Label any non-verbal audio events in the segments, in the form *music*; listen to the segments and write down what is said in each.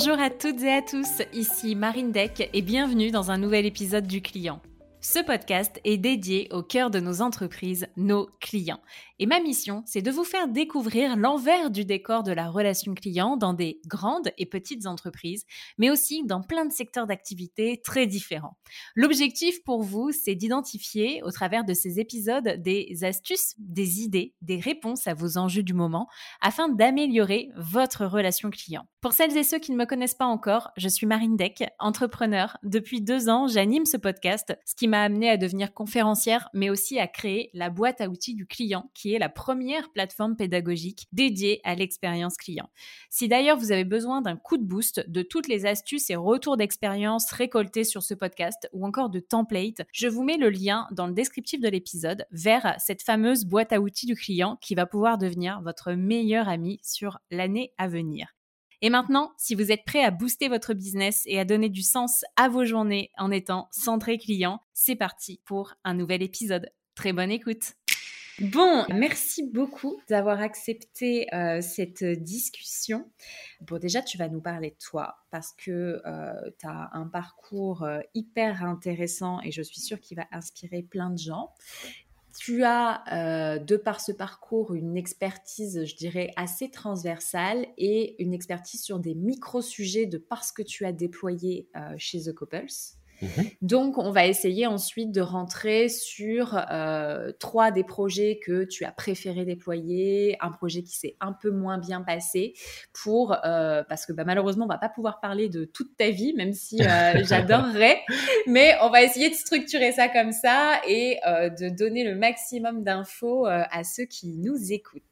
Bonjour à toutes et à tous, ici Marine Deck et bienvenue dans un nouvel épisode du client. Ce podcast est dédié au cœur de nos entreprises, nos clients. Et ma mission, c'est de vous faire découvrir l'envers du décor de la relation client dans des grandes et petites entreprises, mais aussi dans plein de secteurs d'activité très différents. L'objectif pour vous, c'est d'identifier au travers de ces épisodes des astuces, des idées, des réponses à vos enjeux du moment afin d'améliorer votre relation client. Pour celles et ceux qui ne me connaissent pas encore, je suis Marine Deck, entrepreneur. Depuis deux ans, j'anime ce podcast, ce qui m'a amené à devenir conférencière, mais aussi à créer la boîte à outils du client qui la première plateforme pédagogique dédiée à l'expérience client. Si d'ailleurs vous avez besoin d'un coup de boost de toutes les astuces et retours d'expérience récoltés sur ce podcast ou encore de templates, je vous mets le lien dans le descriptif de l'épisode vers cette fameuse boîte à outils du client qui va pouvoir devenir votre meilleur ami sur l'année à venir. Et maintenant, si vous êtes prêt à booster votre business et à donner du sens à vos journées en étant centré client, c'est parti pour un nouvel épisode. Très bonne écoute. Bon, merci beaucoup d'avoir accepté euh, cette discussion. Bon, déjà, tu vas nous parler de toi parce que euh, tu as un parcours euh, hyper intéressant et je suis sûre qu'il va inspirer plein de gens. Tu as, de par ce parcours, une expertise, je dirais, assez transversale et une expertise sur des micro-sujets de parce que tu as déployé chez The Couples. Mhm. Donc, on va essayer ensuite de rentrer sur euh, trois des projets que tu as préféré déployer, un projet qui s'est un peu moins bien passé, pour euh, parce que bah, malheureusement, on va pas pouvoir parler de toute ta vie, même si euh, *laughs* j'adorerais, mais on va essayer de structurer ça comme ça et de donner le maximum d'infos à ceux qui nous écoutent.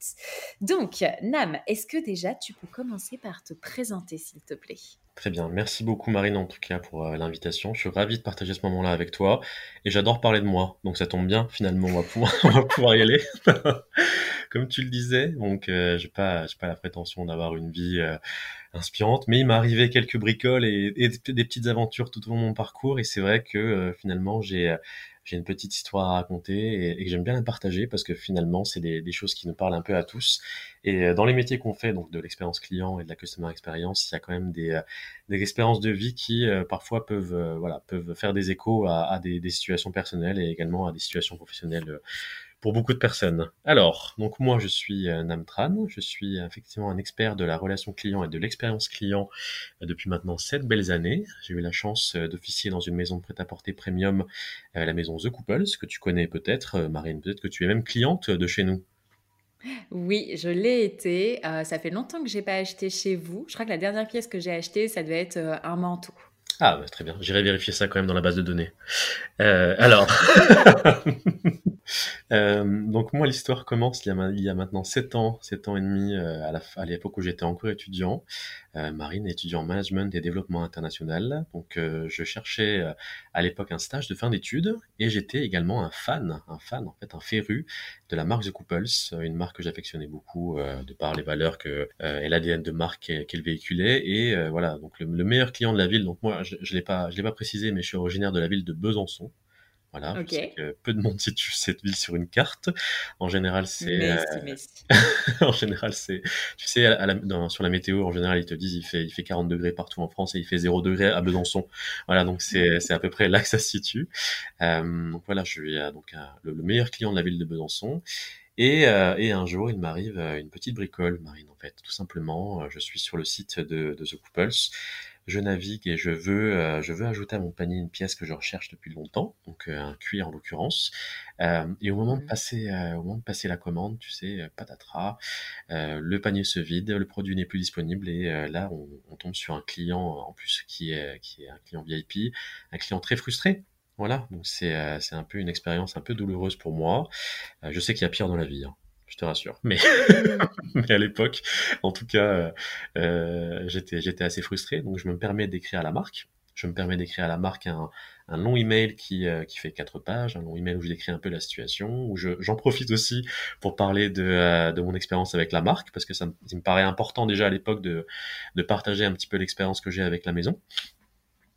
Donc, Nam, est-ce que déjà tu peux commencer par te présenter, s'il te plaît? Très bien, merci beaucoup Marine en tout cas pour euh, l'invitation. Je suis ravi de partager ce moment-là avec toi et j'adore parler de moi, donc ça tombe bien. Finalement, on *laughs* on va pouvoir y aller. *laughs* Comme tu le disais, donc euh, j'ai pas, j'ai pas la prétention d'avoir une vie euh, inspirante, mais il m'est arrivé quelques bricoles et, des petites aventures tout au long de mon parcours et c'est vrai que finalement j'ai j'ai une petite histoire à raconter et, j'aime bien la partager parce que finalement, c'est des, des, choses qui nous parlent un peu à tous. Et euh, dans les métiers qu'on fait, donc de l'expérience client et de la customer experience, il y a quand même des, euh, des expériences de vie qui euh, parfois peuvent, voilà, peuvent faire des échos à, à des, des, situations personnelles et également à des situations professionnelles pour beaucoup de personnes. Alors, donc moi je suis euh, Namtran, je suis effectivement un expert de la relation client et de l'expérience client euh, depuis maintenant sept belles années. J'ai eu la chance euh, d'officier dans une maison de prêt-à-porter premium, la maison The Couples, que tu connais peut-être, Marine, peut-être que tu es même cliente de chez nous. Oui, je l'ai été. ça fait longtemps que j'ai pas acheté chez vous. Je crois que la dernière pièce que j'ai achetée, ça devait être un manteau. Ah, bah, très bien. J'irai vérifier ça quand même dans la base de données. alors, *laughs* Euh, donc moi, l'histoire commence il y, a, maintenant 7 ans, 7 ans et demi, euh, à l'époque où j'étais encore étudiant. Euh, Marine, étudiant en management et développement international. Donc euh, je cherchais à l'époque un stage de fin d'études et j'étais également un fan, un fan en fait, un féru de la marque The Couples, une marque que j'affectionnais beaucoup de par les valeurs que et l'ADN de marque qu'elle véhiculait. Et voilà, donc le, meilleur client de la ville. Donc moi, je, pas, je l'ai pas précisé, mais je suis originaire de la ville de Besançon. Voilà, je sais que peu de monde situe cette ville sur une carte. En général, c'est. Euh... *laughs* en général, c'est. Tu sais, à la, sur la météo, en général, ils te disent il fait, il fait 40 degrés partout en France et il fait 0 degrés à Besançon. Voilà, donc *laughs* c'est, à peu près là que ça se situe. Euh, donc voilà, je suis euh, donc le, meilleur client de la ville de Besançon. Et, euh, et, un jour, il m'arrive une petite bricole, Marine, en fait. Tout simplement, je suis sur le site de, de The Couples je navigue et je veux, euh, je veux ajouter à mon panier une pièce que je recherche depuis longtemps, donc euh, un cuir en l'occurrence. Euh, et au moment de passer, au moment de passer la commande, tu sais, patatras, le panier se vide, le produit n'est plus disponible et là on, on, tombe sur un client en plus qui est, qui est un client VIP, un client très frustré. Voilà, donc c'est, c'est un peu une expérience un peu douloureuse pour moi. je sais qu'il y a pire dans la vie. Hein je te rassure. Mais, *laughs* mais à l'époque, en tout cas, euh, j'étais, j'étais assez frustré. Donc, je me permets d'écrire à la marque. Je me permets d'écrire à la marque un, un long email qui, euh, qui fait quatre pages, un long email où je décris un peu la situation, où je, j'en profite aussi pour parler de, euh, de mon expérience avec la marque, parce que ça, ça me paraît important déjà à l'époque de, de partager un petit peu l'expérience que j'ai avec la maison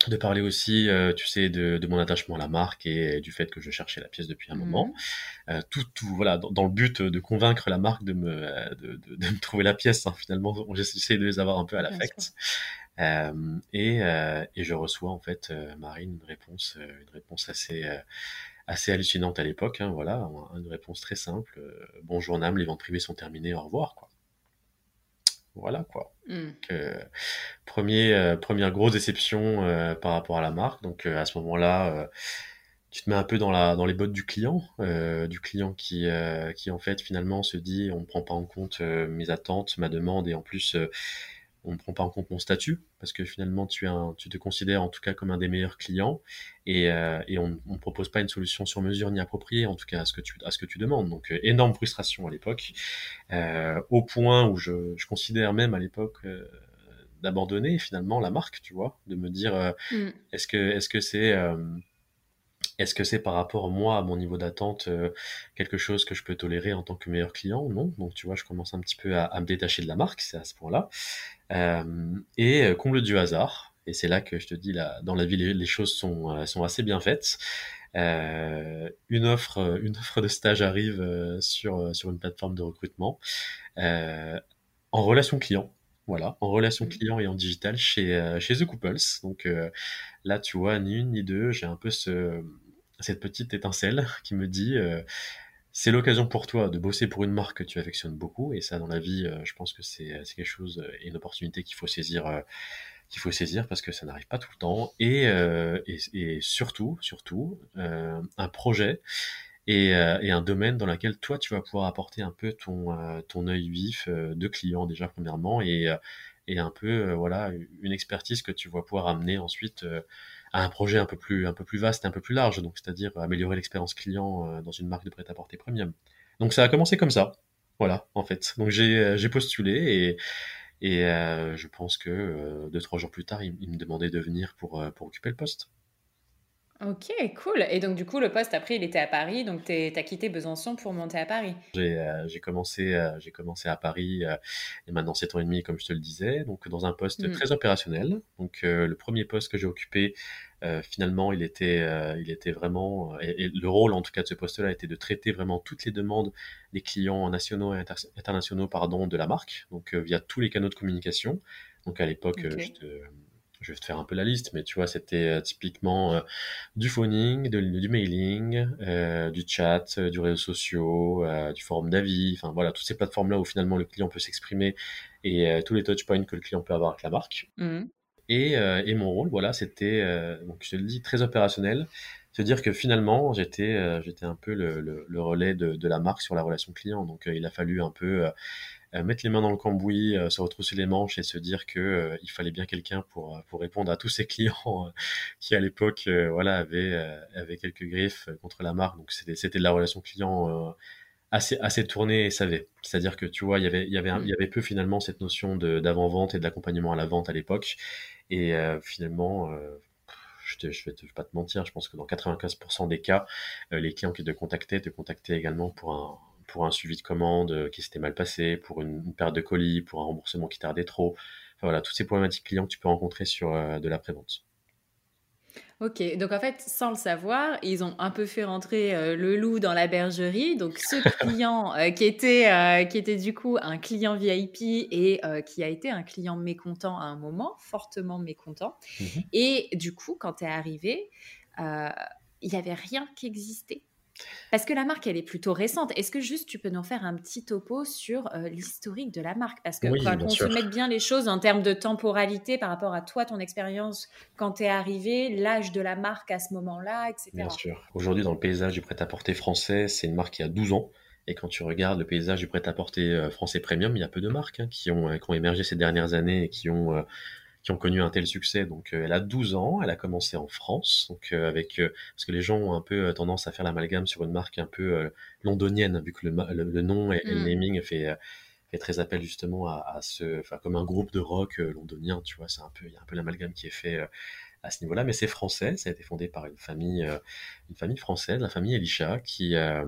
de parler aussi, euh, tu sais, de, de, mon attachement à la marque et du fait que je cherchais la pièce depuis un mmh. moment. Euh, tout, tout, voilà, dans, le but de convaincre la marque de me, de, de, de *laughs* me trouver la pièce. Hein, finalement, j'essaie de les avoir un peu à l'affect. et, et, je reçois en fait, Marine, une réponse, une réponse assez assez hallucinante à l'époque. Hein, voilà, une réponse très simple. Bonjour Nam, les ventes privées sont terminées, au revoir. Quoi. Voilà quoi. Mmh. premier, première grosse déception par rapport à la marque. Donc à ce moment-là, tu te mets un peu dans, la, dans les bottes du client, euh, du client qui, euh, qui en fait finalement se dit on ne prend pas en compte euh, mes attentes, ma demande et en plus on ne prend pas en compte mon statut parce que finalement tu, un, tu te considères en tout cas comme un des meilleurs clients et, et on ne propose pas une solution sur mesure ni appropriée en tout cas à ce que tu, à ce que tu demandes. Donc énorme frustration à l'époque au point où je, je considère même à l'époque d'abandonner finalement la marque, tu vois, de me dire mmh. est-ce que est-ce que c'est est-ce que c'est par rapport, moi, à mon niveau d'attente, euh, quelque chose que je peux tolérer en tant que meilleur client? Non. Donc, tu vois, je commence un petit peu à, me détacher de la marque, c'est à ce point-là. Euh, et euh, comble du hasard, et c'est là que je te dis, là, dans la vie, les, choses sont, sont assez bien faites. une offre, une offre de stage arrive sur sur une plateforme de recrutement en relation client. Voilà, en relation mmh. client et en digital chez, chez The Couples. Donc là, tu vois, ni une ni deux, j'ai un peu ce, cette petite étincelle qui me dit euh, c'est l'occasion pour toi de bosser pour une marque que tu affectionnes beaucoup. Et ça dans la vie euh, je pense que c'est quelque chose et une opportunité qu'il faut saisir euh, qu'il faut saisir parce que ça n'arrive pas tout le temps. Et, et, surtout surtout un projet et, et, un domaine dans lequel toi tu vas pouvoir apporter un peu ton ton œil vif de client déjà premièrement et et un peu voilà une expertise que tu vas pouvoir amener ensuite à un projet un peu plus un peu plus vaste, un peu plus large, donc c'est-à-dire améliorer l'expérience client euh, dans une marque de prêt-à-porter premium. Donc ça a commencé comme ça, voilà, en fait. Donc j'ai euh, postulé et et euh, je pense que deux trois jours plus tard, il, me demandait de venir pour pour occuper le poste. Ok, cool. Et donc, du coup, le poste, après, il était à Paris. Donc, tu as quitté Besançon pour monter à Paris. J'ai euh, commencé, euh, j'ai commencé à Paris euh, et maintenant 7 ans et demi, comme je te le disais, donc dans un poste mmh. très opérationnel. Donc, le premier poste que j'ai occupé, finalement, il était, il était vraiment, et, le rôle en tout cas de ce poste-là était de traiter vraiment toutes les demandes des clients nationaux et internationaux pardon, de la marque, donc via tous les canaux de communication. Donc, à l'époque, je te je vais te faire un peu la liste, mais tu vois, c'était euh, typiquement euh, du phoning, du mailing, euh, du chat, du réseau sociaux, du forum d'avis, enfin voilà, toutes ces plateformes-là où finalement le client peut s'exprimer et tous les touchpoints que le client peut avoir avec la marque. Mmh. Et, et, mon rôle, voilà, c'était, donc je te le dis, très opérationnel. Se dire que finalement, j'étais, j'étais un peu le, le, le relais de, de, la marque sur la relation client. Donc, il a fallu un peu mettre les mains dans le cambouis, euh, se retrousser les manches et se dire que euh, il fallait bien quelqu'un pour pour répondre à tous ces *laughs* clients qui à l'époque voilà avaient avaient quelques griffes contre la marque. Donc c'était c'était de la relation client assez assez tournée et savait. C'est-à-dire que tu vois, il y avait il y avait il y avait peu finalement cette notion de d'avant vente et de l'accompagnement à la vente à l'époque. Et finalement, je, te, je, vais vais pas te mentir, je pense que dans 95% des cas, les clients qui te contactaient te contactaient également pour un pour un suivi de commande euh, qui s'était mal passé, pour une, perte de colis, pour un remboursement qui tardait trop. Enfin, voilà, toutes ces problématiques clients que tu peux rencontrer sur euh, de la prévente. Ok, donc en fait, sans le savoir, ils ont un peu fait rentrer euh, le loup dans la bergerie. Donc ce *laughs* client qui, était, qui était du coup un client VIP et qui a été un client mécontent à un moment, fortement mécontent. Mmh et du coup, quand tu es arrivé, il n'y avait rien qui existait. Parce que la marque, elle est plutôt récente. Est-ce que juste tu peux nous faire un petit topo sur euh, l'historique de la marque? Parce que quand on se met bien les choses en termes de temporalité par rapport à toi, ton expérience, quand tu es arrivé, l'âge de la marque à ce moment-là, etc. Bien sûr. Aujourd'hui, dans le paysage du prêt-à-porter français, c'est une marque qui a 12 ans. Et quand tu regardes le paysage du prêt-à-porter euh, français premium, il y a peu de marques hein, qui, ont, qui ont émergé ces dernières années et qui ont euh, qui ont connu un tel succès. Donc, euh, elle a 12 ans, elle a commencé en France, donc euh, avec euh, parce que les gens ont un peu tendance à faire l'amalgame sur une marque un peu londonienne, vu que le, le, nom et, le mm. naming fait fait très appel justement à, à ce, enfin comme un groupe de rock londonien, tu vois, c'est un peu, il y a un peu l'amalgame qui est fait à ce niveau-là, mais c'est français. Ça a été fondé par une famille, euh, une famille française, la famille Elisha, qui, euh,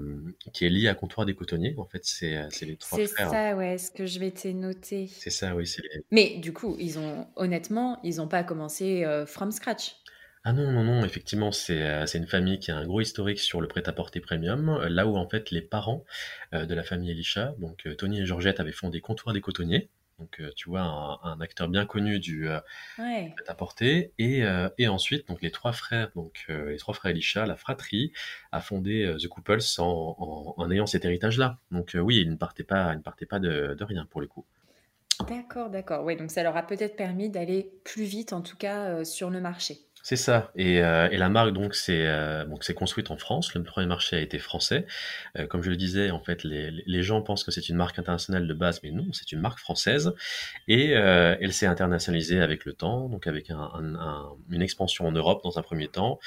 qui est liée à Comptoir des Cotonniers. En fait, c'est euh, les trois frères. C'est ça, ouais, ce que je vais noter. C'est ça, oui. Mais du coup, ils ont, honnêtement, ils n'ont pas commencé from scratch. Ah non, non, non, effectivement, c'est une famille qui a un gros historique sur le prêt-à-porter premium, là où en fait les parents de la famille Elisha, donc Tony et Georgette, avaient fondé Comptoir des Cotonniers, donc tu vois un, acteur bien connu du ouais. apporter et, et ensuite donc les trois frères donc les trois frères Elisha, la fratrie a fondé The Couples en, en, ayant cet héritage là. Donc oui, ils ne partaient pas, ils ne partaient pas de, de rien pour le coup. D'accord, d'accord. Oui, donc ça leur a peut-être permis d'aller plus vite, en tout cas, sur le marché. C'est ça. Et, euh, et, la marque donc c'est euh, donc c'est construite en France. Le premier marché a été français. Euh, comme je le disais, en fait, les, gens pensent que c'est une marque internationale de base, mais non, c'est une marque française. Et elle s'est internationalisée avec le temps, donc avec un, un, une expansion en Europe dans un premier temps,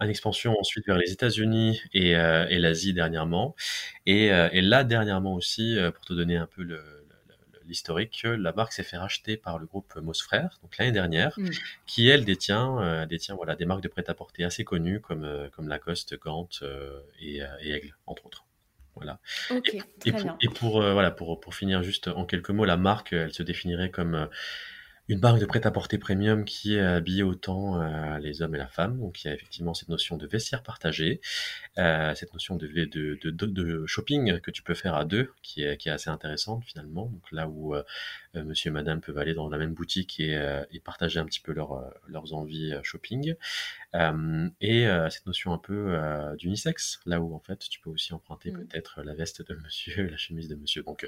une expansion ensuite vers les États-Unis et, l'Asie dernièrement. Et là dernièrement aussi, pour te donner un peu le l'historique que la marque s'est fait racheter par le groupe Moss Frères, donc l'année dernière, mm. qui elle détient, euh, détient voilà, des marques de prêt-à-porter assez connues comme, euh, comme Lacoste, Gant euh, et, et, Aigle, entre autres. Voilà. et, et, pour, et pour, voilà, pour, pour finir juste en quelques mots, la marque, elle se définirait comme une marque de prêt-à-porter premium qui est habillée autant euh, les hommes et la femme. Donc il y a effectivement cette notion de vestiaire partagé, euh, cette notion de, de, de, de, shopping que tu peux faire à deux, qui est, qui est assez intéressante finalement. Donc là où euh, monsieur et madame peuvent aller dans la même boutique et, et partager un petit peu leur, leurs envies shopping. et cette notion un peu d'unisex, là où en fait tu peux aussi emprunter mmh. peut-être la veste de monsieur, *laughs* la chemise de monsieur. Donc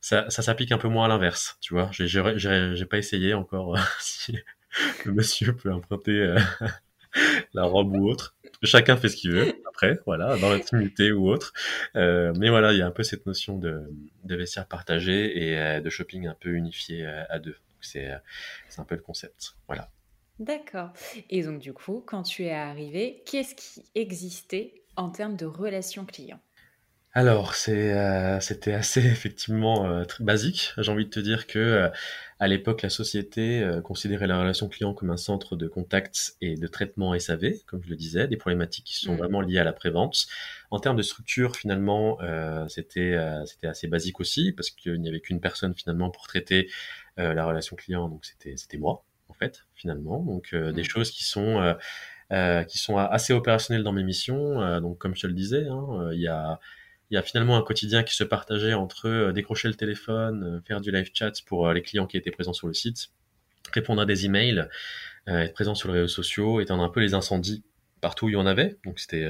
ça, ça s'applique un peu moins à l'inverse, tu vois. J'ai pas essayé encore euh, *laughs* si le monsieur peut emprunter euh, *laughs* la robe ou autre. Chacun fait ce qu'il veut, après, voilà, dans l'intimité ou autre. Euh, mais voilà, il y a un peu cette notion de, de vestiaire partagé et de shopping un peu unifié à deux. C'est un peu le concept. Voilà. D'accord. Et donc, du coup, quand tu es arrivé, qu'est-ce qui existait en termes de relations clients? Alors, c'est, euh, c'était assez *laughs* effectivement euh, très basique. J'ai envie de te dire que euh, à l'époque, la société considérait la relation client comme un centre de contact et de traitement SAV, comme je le disais, des problématiques qui sont mmh. vraiment liées à la prévente. En termes de structure, finalement, c'était c'était assez basique aussi parce qu'il n'y avait qu'une personne finalement pour traiter la relation client, donc c'était c'était moi en fait finalement. Donc des mmh. choses qui sont qui sont assez opérationnelles dans mes missions. donc comme je te le disais, hein, il y a il y a finalement un quotidien qui se partageait entre euh, décrocher le téléphone, euh, faire du live chat pour euh, les clients qui étaient présents sur le site, répondre à des emails, être présent sur les réseaux sociaux, éteindre un peu les incendies partout où il y en avait. Donc c'était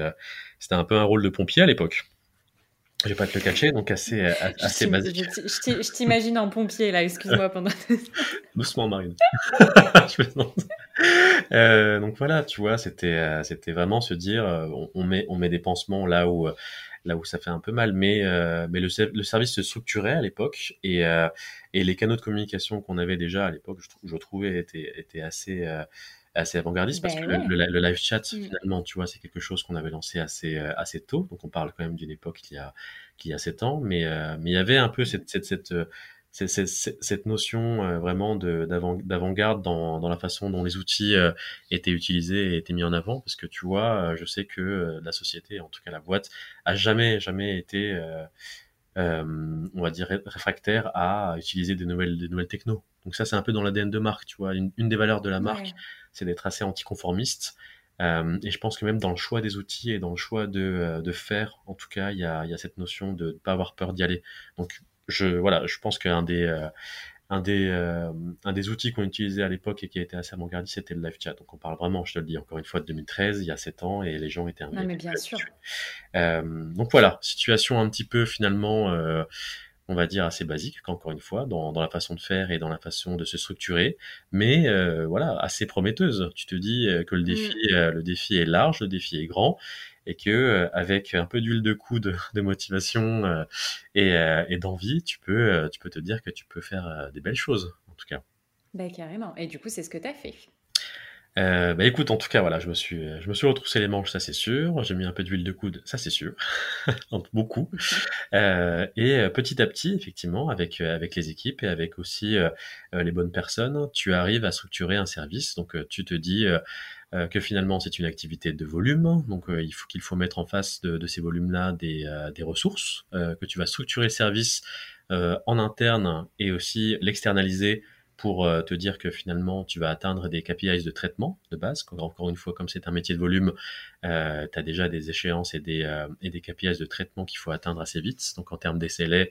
c'était un peu un rôle de pompier à l'époque. Je vais pas te le cacher, donc assez, *laughs* assez basique. Je t'imagine en pompier là, excuse-moi *laughs* pendant. Doucement, Marine. *laughs* euh, donc voilà, tu vois, c'était c'était vraiment se dire, on, on, met on met des pansements là où là où ça fait un peu mal. Mais, euh, mais le, le, service se structurait à l'époque et, euh, et les canaux de communication qu'on avait déjà à l'époque, je, je, trouvais, étaient, étaient assez, euh, assez avant-gardistes parce ben que le, le, live chat, mm. finalement, tu vois, c'est quelque chose qu'on avait lancé assez, assez tôt. Donc on parle quand même d'une époque qui a, qui a 7 ans, mais, mais il y avait un peu cette, cette, cette c'est cette notion euh, vraiment d'avant-garde dans, dans, la façon dont les outils euh, étaient utilisés et étaient mis en avant, parce que tu vois, euh, je sais que la société, en tout cas la boîte, a jamais jamais été, on va dire, réfractaire à utiliser des nouvelles des nouvelles technos. Donc ça, c'est un peu dans l'ADN de marque, tu vois. Une, une des valeurs de la marque, c'est d'être assez anticonformiste. Euh, et je pense que même dans le choix des outils et dans le choix de, de faire, en tout cas, il y a, y a cette notion de ne pas avoir peur d'y aller. Donc je voilà, je pense qu'un des euh, un des euh, un des outils qu'on utilisait à l'époque et qui a été assez avant-gardiste, c'était le live chat. Donc on parle vraiment, je te le dis encore une fois, de 2013, il y a 7 ans, et les gens étaient Non, mais bien sûr. Euh, donc voilà, situation un petit peu finalement, euh, on va dire assez basique, encore une fois, dans, dans la façon de faire et dans la façon de se structurer, mais voilà, assez prometteuse. Tu te dis que le défi, mm. le défi est large, le défi est grand, et que euh, avec un peu d'huile de coude, *laughs* de motivation euh, et, euh, et d'envie, tu peux, tu peux te dire que tu peux faire des belles choses, en tout cas. Bah, carrément. Et du coup, c'est ce que tu as fait. Euh, bah écoute, en tout cas, voilà, je me suis, je me suis retroussé les manches, ça c'est sûr. J'ai mis un peu d'huile de coude, ça c'est sûr, *laughs* beaucoup. *laughs* Euh, et petit à petit, effectivement, avec avec les équipes et avec aussi euh, les bonnes personnes, tu arrives à structurer un service. Donc tu te dis, euh, que finalement c'est une activité de volume, donc euh, il faut qu'il faut mettre en face de, ces volumes-là des, euh, des, ressources, que tu vas structurer le service en interne et aussi l'externaliser pour te dire que finalement tu vas atteindre des KPIs de traitement de base. Encore une fois, comme c'est un métier de volume, euh, tu as déjà des échéances et des, euh, et des KPIs de traitement qu'il faut atteindre assez vite. Donc en termes d'SLA,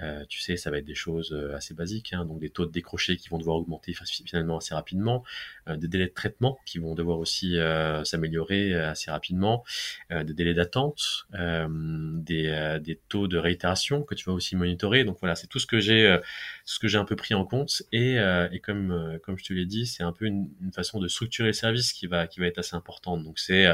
euh, tu sais, ça va être des choses euh, assez basiques, hein, donc des taux de décroché qui vont devoir augmenter finalement assez rapidement, euh, des délais de traitement qui vont devoir aussi s'améliorer assez rapidement, des délais d'attente, des, des taux de réitération que tu vas aussi monitorer. Donc voilà, c'est tout ce que j'ai ce que j'ai un peu pris en compte et, et comme comme je te l'ai dit, c'est un peu une, une, façon de structurer le service qui va qui va être assez importante. Donc c'est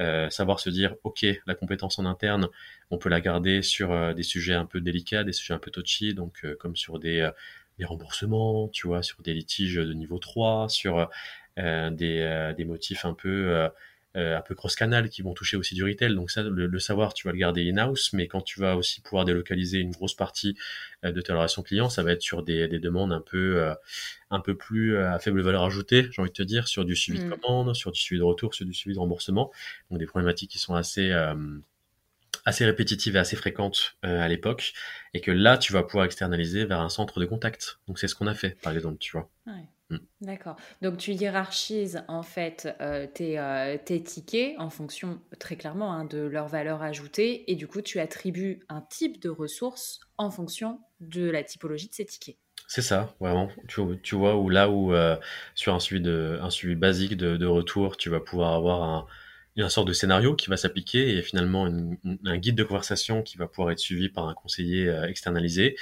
euh, savoir se dire, OK, la compétence en interne, on peut la garder sur euh, des sujets un peu délicats, des sujets un peu touchy, donc euh, comme sur des, des, remboursements, tu vois, sur des litiges de niveau 3, sur des, des motifs un peu un peu cross-canal qui vont toucher aussi du retail. Donc ça, le, savoir, tu vas le garder in-house, mais quand tu vas aussi pouvoir délocaliser une grosse partie de ta relation client, ça va être sur des, des demandes un peu un peu plus à faible valeur ajoutée, j'ai envie de te dire, sur du suivi de mmh. commande, sur du suivi de retour, sur du suivi de remboursement. Donc des problématiques qui sont assez assez répétitives et assez fréquentes à l'époque, et que là, tu vas pouvoir externaliser vers un centre de contact. Donc c'est ce qu'on a fait, par exemple, tu vois. Ouais. Mmh. D'accord. Donc tu hiérarchises en fait euh, euh, tes, tickets en fonction très clairement hein, de leur valeur ajoutée et du coup tu attribues un type de ressources en fonction de la typologie de ces tickets. C'est ça, vraiment. Tu, tu, vois, où là où euh, sur un suivi, de, un suivi basique de, retour, tu vas pouvoir avoir un, une sorte de scénario qui va s'appliquer et finalement un guide de conversation qui va pouvoir être suivi par un conseiller externalisé.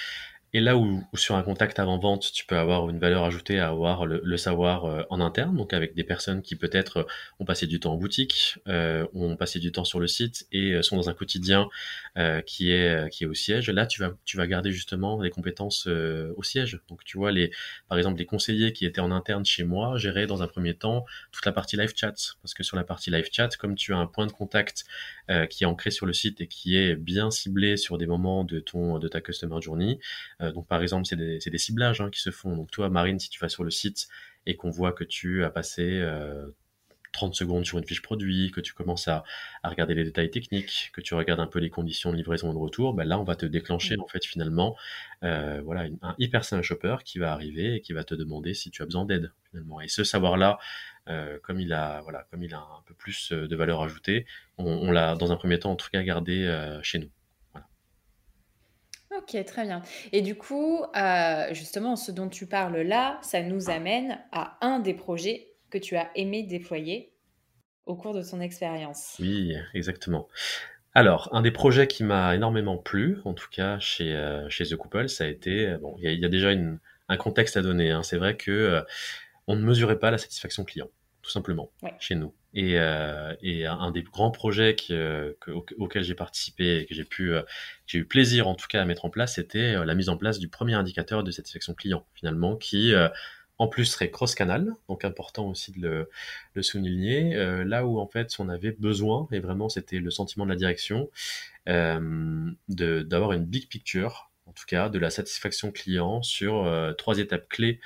Et là où, sur un contact avant-vente, tu peux avoir une valeur ajoutée à avoir le, savoir euh, en interne, donc avec des personnes qui peut-être euh, ont passé du temps en boutique, euh, ont passé du temps sur le site et sont dans un quotidien qui est qui est au siège. Là, tu vas tu vas garder justement les compétences au siège. Donc tu vois les par exemple les conseillers qui étaient en interne chez moi géraient dans un premier temps toute la partie live chat parce que sur la partie live chat, comme tu as un point de contact qui est ancré sur le site et qui est bien ciblé sur des moments de ton de ta customer journey donc par exemple, c'est des, des, ciblages hein, qui se font. Donc toi, Marine, si tu vas sur le site et qu'on voit que tu as passé 30 euh, secondes sur une fiche produit, que tu commences à, à, regarder les détails techniques, que tu regardes un peu les conditions de livraison et de retour, ben là on va te déclencher mmh. en fait finalement euh, voilà un hyper shopper qui va arriver et qui va te demander si tu as besoin d'aide finalement. Et ce savoir-là, euh, comme il a voilà comme il a un peu plus de valeur ajoutée, on, on l'a dans un premier temps en tout cas gardé euh, chez nous. Ok, très bien. Et du coup, euh, justement, ce dont tu parles là, ça nous amène à un des projets que tu as aimé déployer au cours de ton expérience. Oui, exactement. Alors, un des projets qui m'a énormément plu, en tout cas chez, euh, chez The Couple, ça a été, euh, bon, il y, a déjà un contexte à donner. Hein. C'est vrai que on ne mesurait pas la satisfaction client, tout simplement, chez nous. Et, euh, et, un des grands projets que, auquel j'ai participé et que j'ai pu, euh, eu plaisir en tout cas à mettre en place, c'était euh, la mise en place du premier indicateur de satisfaction client, finalement, qui euh, en plus serait cross-canal, donc important aussi de le, souligner, là où en fait on avait besoin, et vraiment c'était le sentiment de la direction, d'avoir une big picture en tout cas de la satisfaction client sur euh, trois étapes clés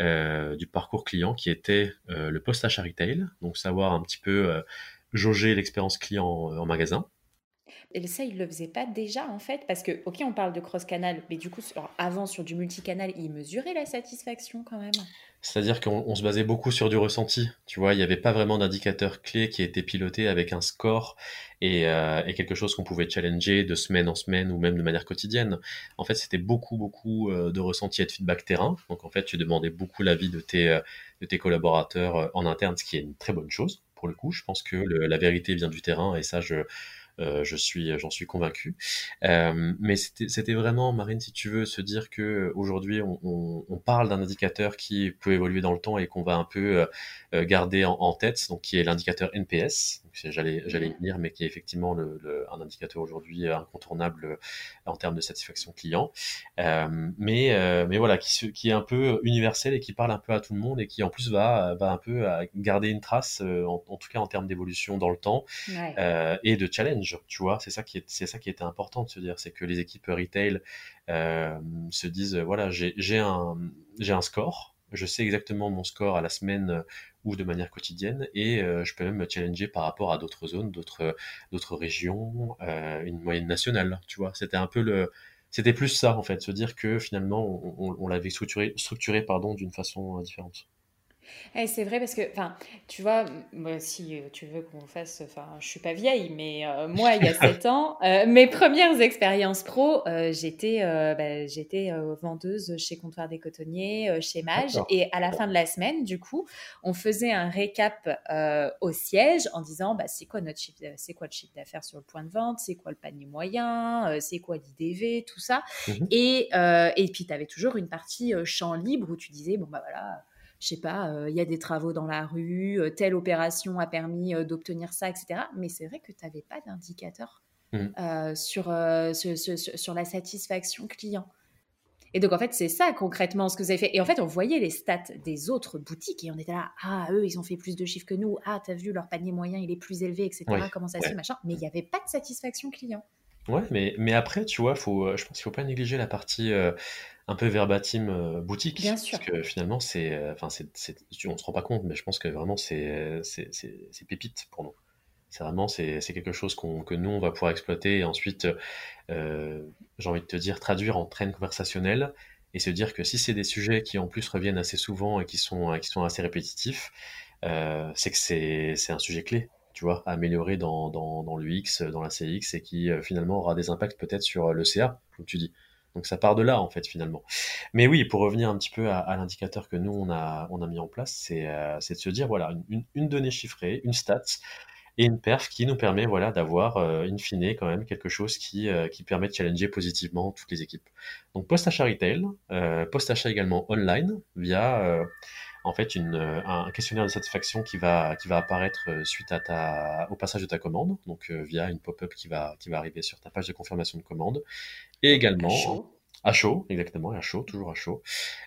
euh, du parcours client qui étaient euh, le post-achat retail, donc savoir un petit peu jauger l'expérience client en magasin, et ça, il le faisait pas déjà, en fait, parce que, ok, on parle de cross-canal, mais du coup, avant, sur du multicanal, il mesurait la satisfaction quand même. C'est-à-dire qu'on se basait beaucoup sur du ressenti. Tu vois, il n'y avait pas vraiment d'indicateur clé qui était piloté avec un score et, euh, et quelque chose qu'on pouvait challenger de semaine en semaine ou même de manière quotidienne. En fait, c'était beaucoup, beaucoup euh, de ressenti et de feedback terrain. Donc, en fait, tu demandais beaucoup l'avis de tes, euh, de tes collaborateurs en interne, ce qui est une très bonne chose pour le coup. Je pense que la vérité vient du terrain et ça, je, euh, je suis, j'en suis convaincu. Euh, mais c'était vraiment, Marine, si tu veux, se dire que aujourd'hui on, on, on, parle d'un indicateur qui peut évoluer dans le temps et qu'on va un peu euh, garder en, en, tête, donc qui est l'indicateur NPS. J'allais, j'allais y venir, mais qui est effectivement le, le, un indicateur aujourd'hui incontournable en termes de satisfaction client. Euh, mais, mais voilà, qui, qui est un peu universel et qui parle un peu à tout le monde et qui en plus va, va un peu garder une trace, en, en tout cas en termes d'évolution dans le temps ouais. et de challenge tu vois. C'est ça qui est, c'est ça qui était important de se dire, c'est que les équipes retail euh, se disent, voilà, j'ai un, j'ai un score, je sais exactement mon score à la semaine euh, ou de manière quotidienne et euh, je peux même me challenger par rapport à d'autres zones, d'autres, d'autres régions, une moyenne nationale, tu vois. C'était un peu le, c'était plus ça en fait, se dire que finalement on, l'avait structuré, structuré d'une façon différente. Eh, c'est vrai parce que, enfin, tu vois, si euh, tu veux qu'on fasse, enfin, je suis pas vieille, mais euh, moi, il y a *laughs* 7 ans, euh, mes premières expériences pro, j'étais bah, j'étais vendeuse chez Comptoir des Cotonniers, chez Mage, et à la fin de la semaine, du coup, on faisait un récap au siège en disant, bah, c'est quoi notre chiffre, c'est quoi le chiffre d'affaires sur le point de vente, c'est quoi le panier moyen, c'est quoi l'IDV, tout ça, mmh et, et puis tu avais toujours une partie champ libre où tu disais, bon bah voilà je sais pas, euh, il y a des travaux dans la rue, euh, telle opération a permis euh, d'obtenir ça, etc. Mais c'est vrai que tu n'avais pas d'indicateur mmh. sur, sur, sur, la satisfaction client. Et donc, en fait, c'est ça concrètement ce que vous avez fait. Et en fait, on voyait les stats des autres boutiques et on était là, ah, eux, ils ont fait plus de chiffres que nous. Ah, t'as vu, leur panier moyen, il est plus élevé, etc. Comment ça se fait, machin? Mais il n'y avait pas de satisfaction client. Ouais, mais, mais après, tu vois, faut, je pense qu'il ne faut pas négliger la partie un peu verbatim euh, boutique. Bien sûr. Parce que finalement, c'est, euh, enfin, c'est, on se rend pas compte, mais je pense que vraiment, c'est, c'est, pépite pour nous. C'est vraiment, c'est, quelque chose que nous, on va pouvoir exploiter et ensuite, euh, j'ai envie de te dire, traduire en train conversationnel et se dire que si c'est des sujets qui en plus reviennent assez souvent et qui sont, qui sont assez répétitifs, c'est que c'est, un sujet clé tu vois, à améliorer dans, dans, dans l'UX, dans la CX, et qui finalement aura des impacts peut-être sur le CA, comme tu dis. Donc ça part de là en fait finalement. Mais oui, pour revenir un petit peu à, l'indicateur que nous on a, on a mis en place, c'est euh, de se dire voilà une, une, donnée chiffrée, une stat et une perf qui nous permet voilà d'avoir euh, in fine quand même quelque chose qui, euh, qui permet de challenger positivement toutes les équipes. Donc post-achat retail, post-achat également online via en fait une, un questionnaire de satisfaction qui va, qui va apparaître suite à ta, au passage de ta commande, donc via une pop-up qui va, qui va arriver sur ta page de confirmation de commande, et également à chaud, exactement, à chaud, toujours à chaud.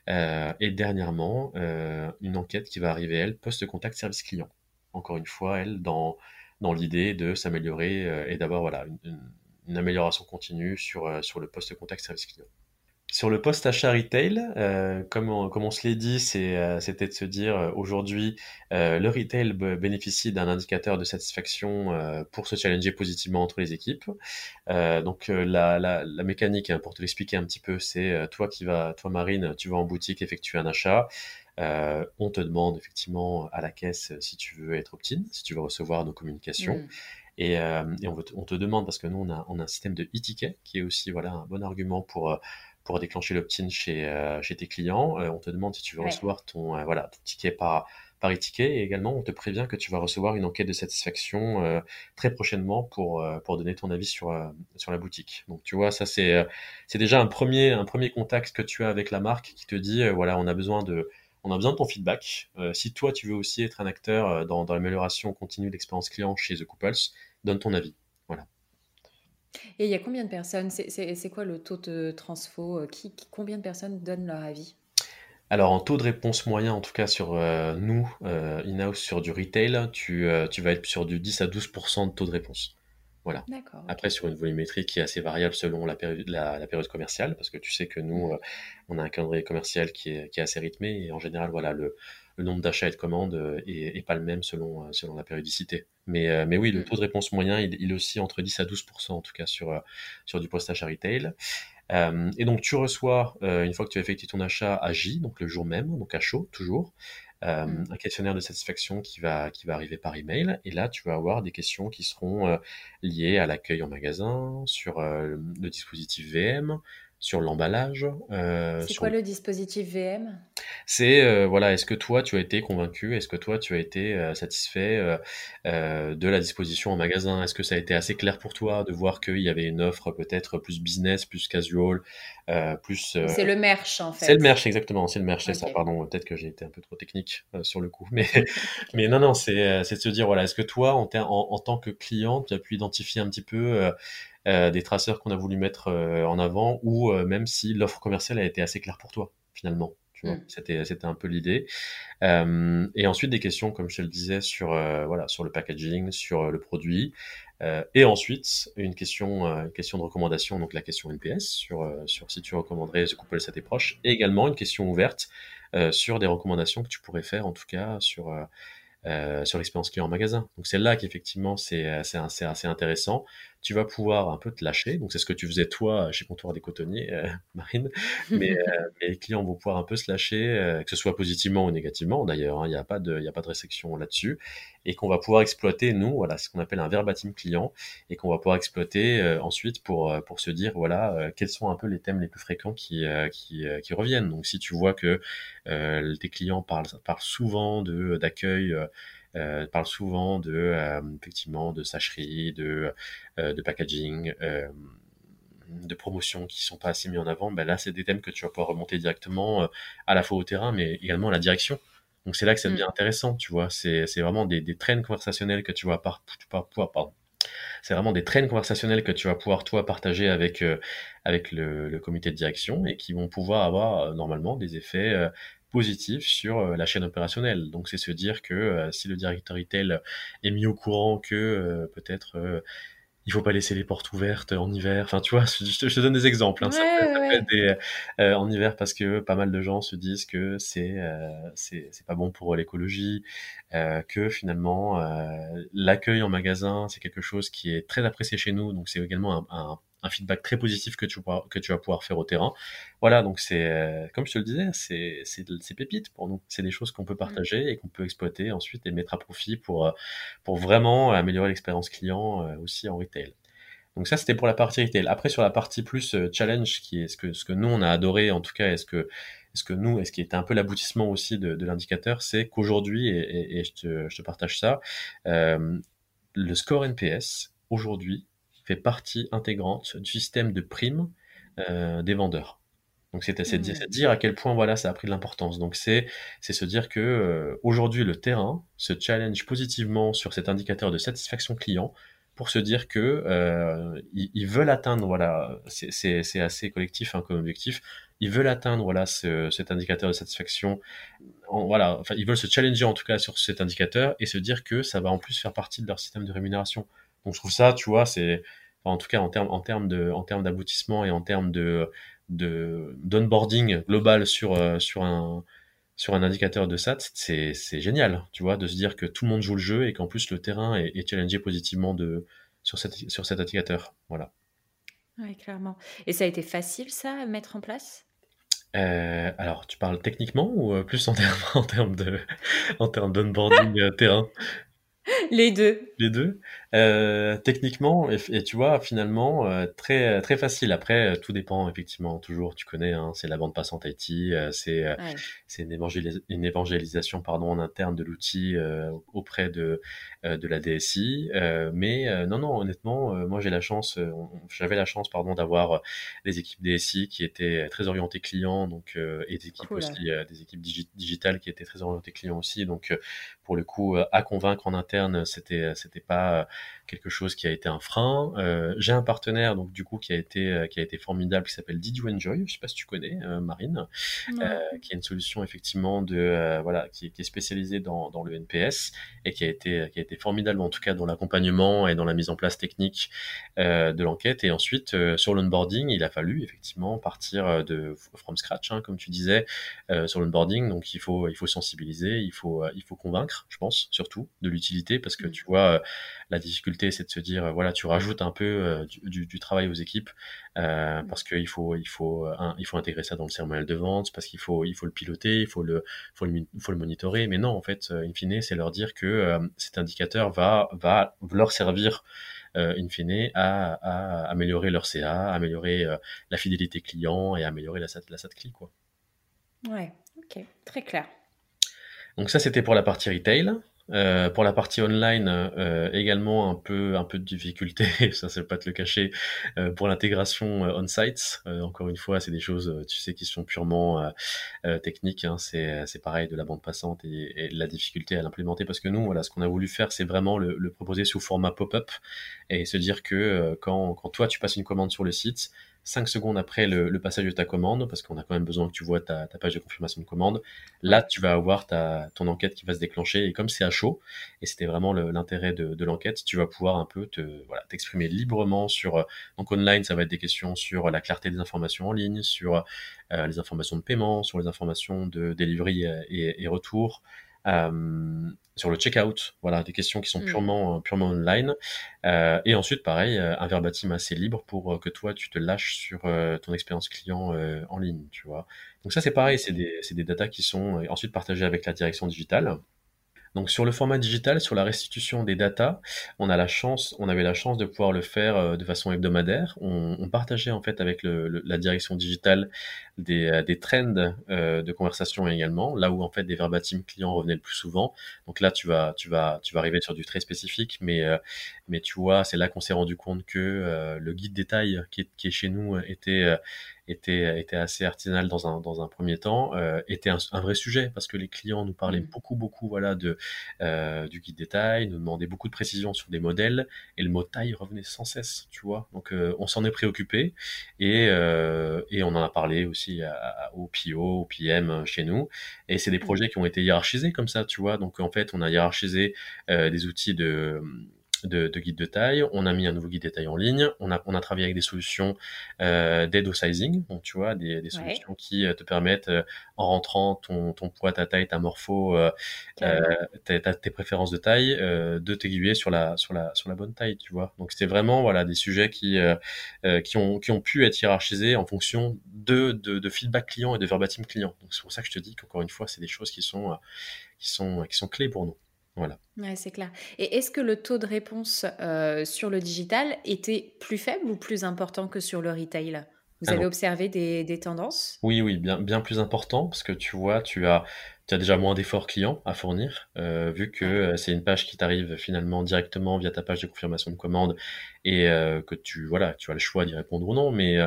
Euh, et dernièrement, euh, une enquête qui va arriver, elle, post-contact service client. Encore une fois, elle, dans, dans l'idée de s'améliorer euh, et d'avoir voilà, une, une, amélioration continue sur, sur le post-contact service client. Sur le post-achat retail, euh, comme, on, comme on se l'est dit, euh, c'était de se dire euh, aujourd'hui, le retail bénéficie d'un indicateur de satisfaction pour se challenger positivement entre les équipes. donc la, la, la, mécanique, hein, pour te l'expliquer un petit peu, c'est toi qui vas, toi Marine, tu vas en boutique effectuer un achat. on te demande effectivement à la caisse si tu veux être opt-in, si tu veux recevoir nos communications. Mmh. Et, et on, veut on, te demande, parce que nous, on a, on a un système de e-ticket qui est aussi voilà, un bon argument pour pour déclencher l'opt-in chez, euh, chez tes clients. Euh, on te demande si tu veux recevoir ton, euh, voilà, ton ticket par, par e-ticket et également on te prévient que tu vas recevoir une enquête de satisfaction très prochainement pour, pour donner ton avis sur, sur la boutique. Donc tu vois, ça c'est c'est déjà un premier, un premier contact que tu as avec la marque qui te dit, voilà, on a besoin de, on a besoin de ton feedback. si toi, tu veux aussi être un acteur dans, dans l'amélioration continue de l'expérience client chez The Couples, donne ton avis. Et il y a combien de personnes C'est quoi le taux de transfo euh, qui, Combien de personnes donnent leur avis? Alors en taux de réponse moyen, en tout cas sur euh, nous, euh, in-house sur du retail, tu, tu, vas être sur du 10 à 12% de taux de réponse. Voilà. Après, sur une volumétrie qui est assez variable selon la période, la, période commerciale, parce que tu sais que nous, on a un calendrier commercial qui est, qui est assez rythmé, et en général, voilà, le, le nombre d'achats et de commandes euh, est, pas le même selon, euh, selon la périodicité. Mais, euh, mais oui, le mm. taux de réponse moyen, il, il est aussi entre 10 à 12% en tout cas sur, sur du post-achat retail. et donc tu reçois, une fois que tu as effectué ton achat à J, donc le jour même, donc à chaud toujours, mm. un questionnaire de satisfaction qui va, qui va arriver par email. Et là, tu vas avoir des questions qui seront liées à l'accueil en magasin, sur le dispositif VM, sur l'emballage. Euh, c'est quoi le dispositif VM C'est euh, voilà, est-ce que toi tu as été convaincu? Est-ce que toi tu as été euh, satisfait de la disposition en magasin? Est-ce que ça a été assez clair pour toi de voir qu'il y avait une offre peut-être plus business, plus casual, plus C'est le merch en fait. C'est le merch exactement, c'est le merch, c'est ça. Pardon, peut-être que j'ai été un peu trop technique sur le coup, mais *laughs* *laughs* mais non non, c'est c'est de se dire voilà, est-ce que toi en, en, en, tant que client tu as pu identifier un petit peu des traceurs qu'on a voulu mettre euh, en avant, ou euh, même si l'offre commerciale a été assez claire pour toi, finalement. Mm. C'était, c'était un peu l'idée. Euh, et ensuite des questions, comme je te le disais, sur voilà, sur le packaging, sur le produit. et ensuite une question, question de recommandation, donc la question NPS sur sur si tu recommanderais The Couple à tes proches. Et également une question ouverte sur des recommandations que tu pourrais faire, en tout cas sur sur l'expérience client en magasin. Donc c'est là qu'effectivement c'est, c'est assez, assez intéressant tu vas pouvoir un peu te lâcher. Donc c'est ce que tu faisais toi chez Comptoir des Cotonniers, euh, *laughs* Marine. Mais, *laughs* euh, les clients vont pouvoir un peu se lâcher, euh, que ce soit positivement ou négativement d'ailleurs. Hein. Il n'y a pas de, il a pas de restriction là-dessus, et qu'on va pouvoir exploiter nous, voilà, ce qu'on appelle un verbatim client, et qu'on va pouvoir exploiter ensuite pour pour se dire voilà quels sont un peu les thèmes les plus fréquents qui qui, qui reviennent. Donc si tu vois que tes clients parlent parlent souvent de d'accueil euh, parle souvent de euh, effectivement de sacherie, de, euh, de packaging, de promotions qui sont pas assez mis en avant. Ben là, c'est des thèmes que tu vas pouvoir remonter directement à la fois au terrain, mais également à la direction. Donc c'est là que ça devient mm. intéressant, tu vois. C'est vraiment des, des traînes conversationnelles que tu vas par, pouvoir, pardon. C'est vraiment des traînes conversationnelles que tu vas pouvoir toi partager avec avec le, le, comité de direction et qui vont pouvoir avoir normalement des effets positif sur euh, la chaîne opérationnelle. Donc c'est se dire que euh, si le directeur retail est mis au courant que euh, peut-être il faut pas laisser les portes ouvertes en hiver. Enfin, tu vois, je te, donne des exemples. Hein. ça peut, être des, en hiver parce que pas mal de gens se disent que c'est c'est pas bon pour l'écologie, que finalement l'accueil en magasin c'est quelque chose qui est très apprécié chez nous. Donc c'est également un, un un feedback très positif que tu, que tu vas pouvoir faire au terrain. Voilà, donc c'est, euh, comme je te le disais, c'est, c'est, pépites pour nous. C'est des choses qu'on peut mmh. partager et qu'on peut exploiter ensuite et mettre à profit pour, euh, pour vraiment améliorer l'expérience client euh, aussi en retail. Donc ça, c'était pour la partie retail. Après, sur la partie plus challenge, qui est ce que, ce que nous, on a adoré, en tout cas, est-ce que, est-ce que nous, est-ce qui était un peu l'aboutissement aussi de, de l'indicateur, c'est qu'aujourd'hui, et, et, je, te, je, te, partage ça, euh, le score NPS, aujourd'hui, fait partie intégrante du système de primes euh, des vendeurs. Donc c'est à mmh. dire à quel point voilà ça a pris de l'importance. Donc c'est c'est se dire que euh, aujourd'hui le terrain se challenge positivement sur cet indicateur de satisfaction client pour se dire que euh, ils, veulent atteindre voilà c'est assez collectif hein, comme objectif ils veulent atteindre voilà ce, cet indicateur de satisfaction en, voilà enfin ils veulent se challenger en tout cas sur cet indicateur et se dire que ça va en plus faire partie de leur système de rémunération donc je trouve ça, tu vois, c'est en tout cas en termes en termes de en termes d'aboutissement et en termes de de d'onboarding global sur euh, sur un sur un indicateur de SAT, c'est c'est génial, tu vois, de se dire que tout le monde joue le jeu et qu'en plus le terrain est, est challengé positivement de sur cette sur cet indicateur, voilà. Oui, clairement. Et ça a été facile ça à mettre en place? Euh, alors, tu parles techniquement ou euh, plus en termes *laughs* en termes de en termes d'onboarding terrain? Les deux. Les deux. Euh, techniquement, et, tu vois, finalement, euh, très très facile. Après, euh, tout dépend effectivement. Toujours, tu connais, hein, c'est la bande passante IT, c'est c'est une, évangélisation pardon en interne de l'outil auprès de de la DSI. mais non, non, honnêtement, moi j'ai la chance, j'avais la chance pardon d'avoir des équipes DSI qui étaient très orientées clients, donc et des équipes aussi, des équipes digitales qui étaient très orientées clients aussi. Donc pour le coup, à convaincre en interne, c'était c'était pas quelque chose qui a été un frein. Euh, j'ai un partenaire donc du coup qui a été euh, qui a été formidable qui s'appelle Did You Enjoy, je sais pas si tu connais euh, Marine, qui est une solution effectivement de voilà qui, qui, est spécialisée dans, dans le NPS et qui a été qui a été formidable en tout cas dans l'accompagnement et dans la mise en place technique de l'enquête. Et ensuite sur l'onboarding il a fallu effectivement partir de from scratch hein, comme tu disais sur l'onboarding. Donc il faut il faut sensibiliser il faut il faut convaincre je pense surtout de l'utilité parce que mmh. tu vois la difficulté, c'est de se dire, voilà, tu rajoutes un peu euh, du, travail aux équipes euh, mmh. parce qu'il faut, il faut, il faut intégrer ça dans le cérémonial de vente, parce qu'il faut, il faut le piloter, il faut le, faut le, faut le monitorer. Mais non, en fait, euh, in fine, c'est leur dire que cet indicateur va, va leur servir. in fine, à, à, améliorer leur CA, améliorer la fidélité client et améliorer la SAT, la SAT clic, quoi. Ouais, ok, très clair. Donc ça, c'était pour la partie retail. Euh, pour la partie online, euh, également un peu un peu de difficulté, *laughs* ça c'est pas te le cacher, euh, pour l'intégration on-site. encore une fois, c'est des choses, tu sais, qui sont purement techniques. Hein. c'est c'est pareil de la bande passante et, et la difficulté à l'implémenter parce que nous, voilà, ce qu'on a voulu faire, c'est vraiment le, le, proposer sous format pop-up et se dire que quand quand toi tu passes une commande sur le site, 5 secondes après le, passage de ta commande, parce qu'on a quand même besoin que tu vois ta, page de confirmation de commande, là tu vas avoir ta, ton enquête qui va se déclencher, et comme c'est à chaud, et c'était vraiment l'intérêt de, l'enquête, tu vas pouvoir un peu te voilà t'exprimer librement sur euh, donc online, ça va être des questions sur la clarté des informations en ligne, sur euh, les informations de paiement, sur les informations de delivery et, et retour, sur le checkout, voilà, des questions qui sont Mm. purement, purement online. Euh, et ensuite, pareil, euh, un verbatim assez libre pour euh, que toi, tu te lâches sur euh, ton expérience client euh, en ligne, tu vois. Donc ça, c'est pareil, c'est des, c'est des datas qui sont euh, ensuite partagées avec la direction digitale. Donc sur le format digital, sur la restitution des datas, on a la chance, on avait la chance de pouvoir le faire euh, de façon hebdomadaire. On, partageait en fait avec le, la direction digitale des, euh, des trends euh, de conversation également, là où en fait des verbatim clients revenaient le plus souvent. Donc là, tu vas, tu vas, tu vas arriver sur du très spécifique, mais mais tu vois, c'est là qu'on s'est rendu compte que le guide détail qui est chez nous était était, était assez artisanal dans un, dans un premier temps, euh, était un, un, vrai sujet parce que les clients nous parlaient mmh. beaucoup, beaucoup voilà, de, euh, du guide détail, nous demandaient beaucoup de précision sur des modèles et le mot taille revenait sans cesse, tu vois. Donc euh, on s'en est préoccupé et, et on en a parlé aussi à, à, au PO, au PM chez nous. Et c'est des projets qui ont été hiérarchisés comme ça, tu vois. Donc en fait, on a hiérarchisé des outils de de, de, guide de taille, on a mis un nouveau guide de taille en ligne, on a, on a travaillé avec des solutions euh, d'aide au sizing, donc tu vois, des, des solutions ouais. qui euh, te permettent, euh, en rentrant ton, ton poids, ta taille, ta morpho, euh, tes, tes, préférences de taille, de t'aiguiller sur la, sur, la, sur la bonne taille, tu vois. Donc c'était vraiment voilà, des sujets qui, qui, ont, qui ont pu être hiérarchisés en fonction de, de, de feedback client et de verbatim client. Donc c'est pour ça que je te dis qu'encore une fois, c'est des choses qui sont, qui, sont, qui sont clés pour nous. Voilà. Ouais, c'est clair. Et est-ce que le taux de réponse euh, sur le digital était plus faible ou plus important que sur le retail? Vous avez observé des, des, tendances? Oui, oui, bien, bien plus important parce que tu vois, tu as, tu as déjà moins d'efforts clients à fournir, euh, vu que euh, c'est une page qui t'arrive finalement directement via ta page de confirmation de commande et euh, que tu voilà, tu as le choix d'y répondre ou non. Mais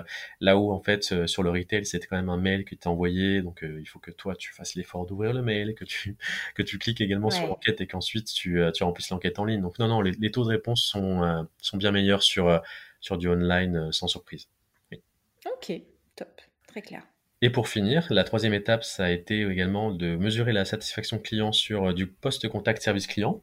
là où en fait sur le retail, c'était quand même un mail qui t'est envoyé, donc il faut que toi tu fasses l'effort d'ouvrir le mail, que tu que tu cliques également ouais. sur l'enquête et qu'ensuite tu tu remplisses l'enquête en ligne. Donc non non, les, les taux de réponse sont sont bien meilleurs sur sur du online sans surprise. Oui. Ok, top, très clair. Et pour finir, la troisième étape, ça a été également de mesurer la satisfaction client sur du post-contact service client.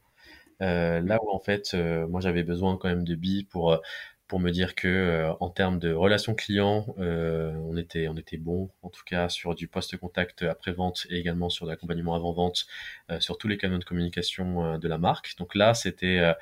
Euh, là où en fait, euh, moi j'avais besoin quand même de billes pour pour me dire que euh, en termes de relation client, on était on était bon, en tout cas sur du post-contact après vente et également sur l'accompagnement avant vente, sur tous les canaux de communication de la marque. Donc là, c'était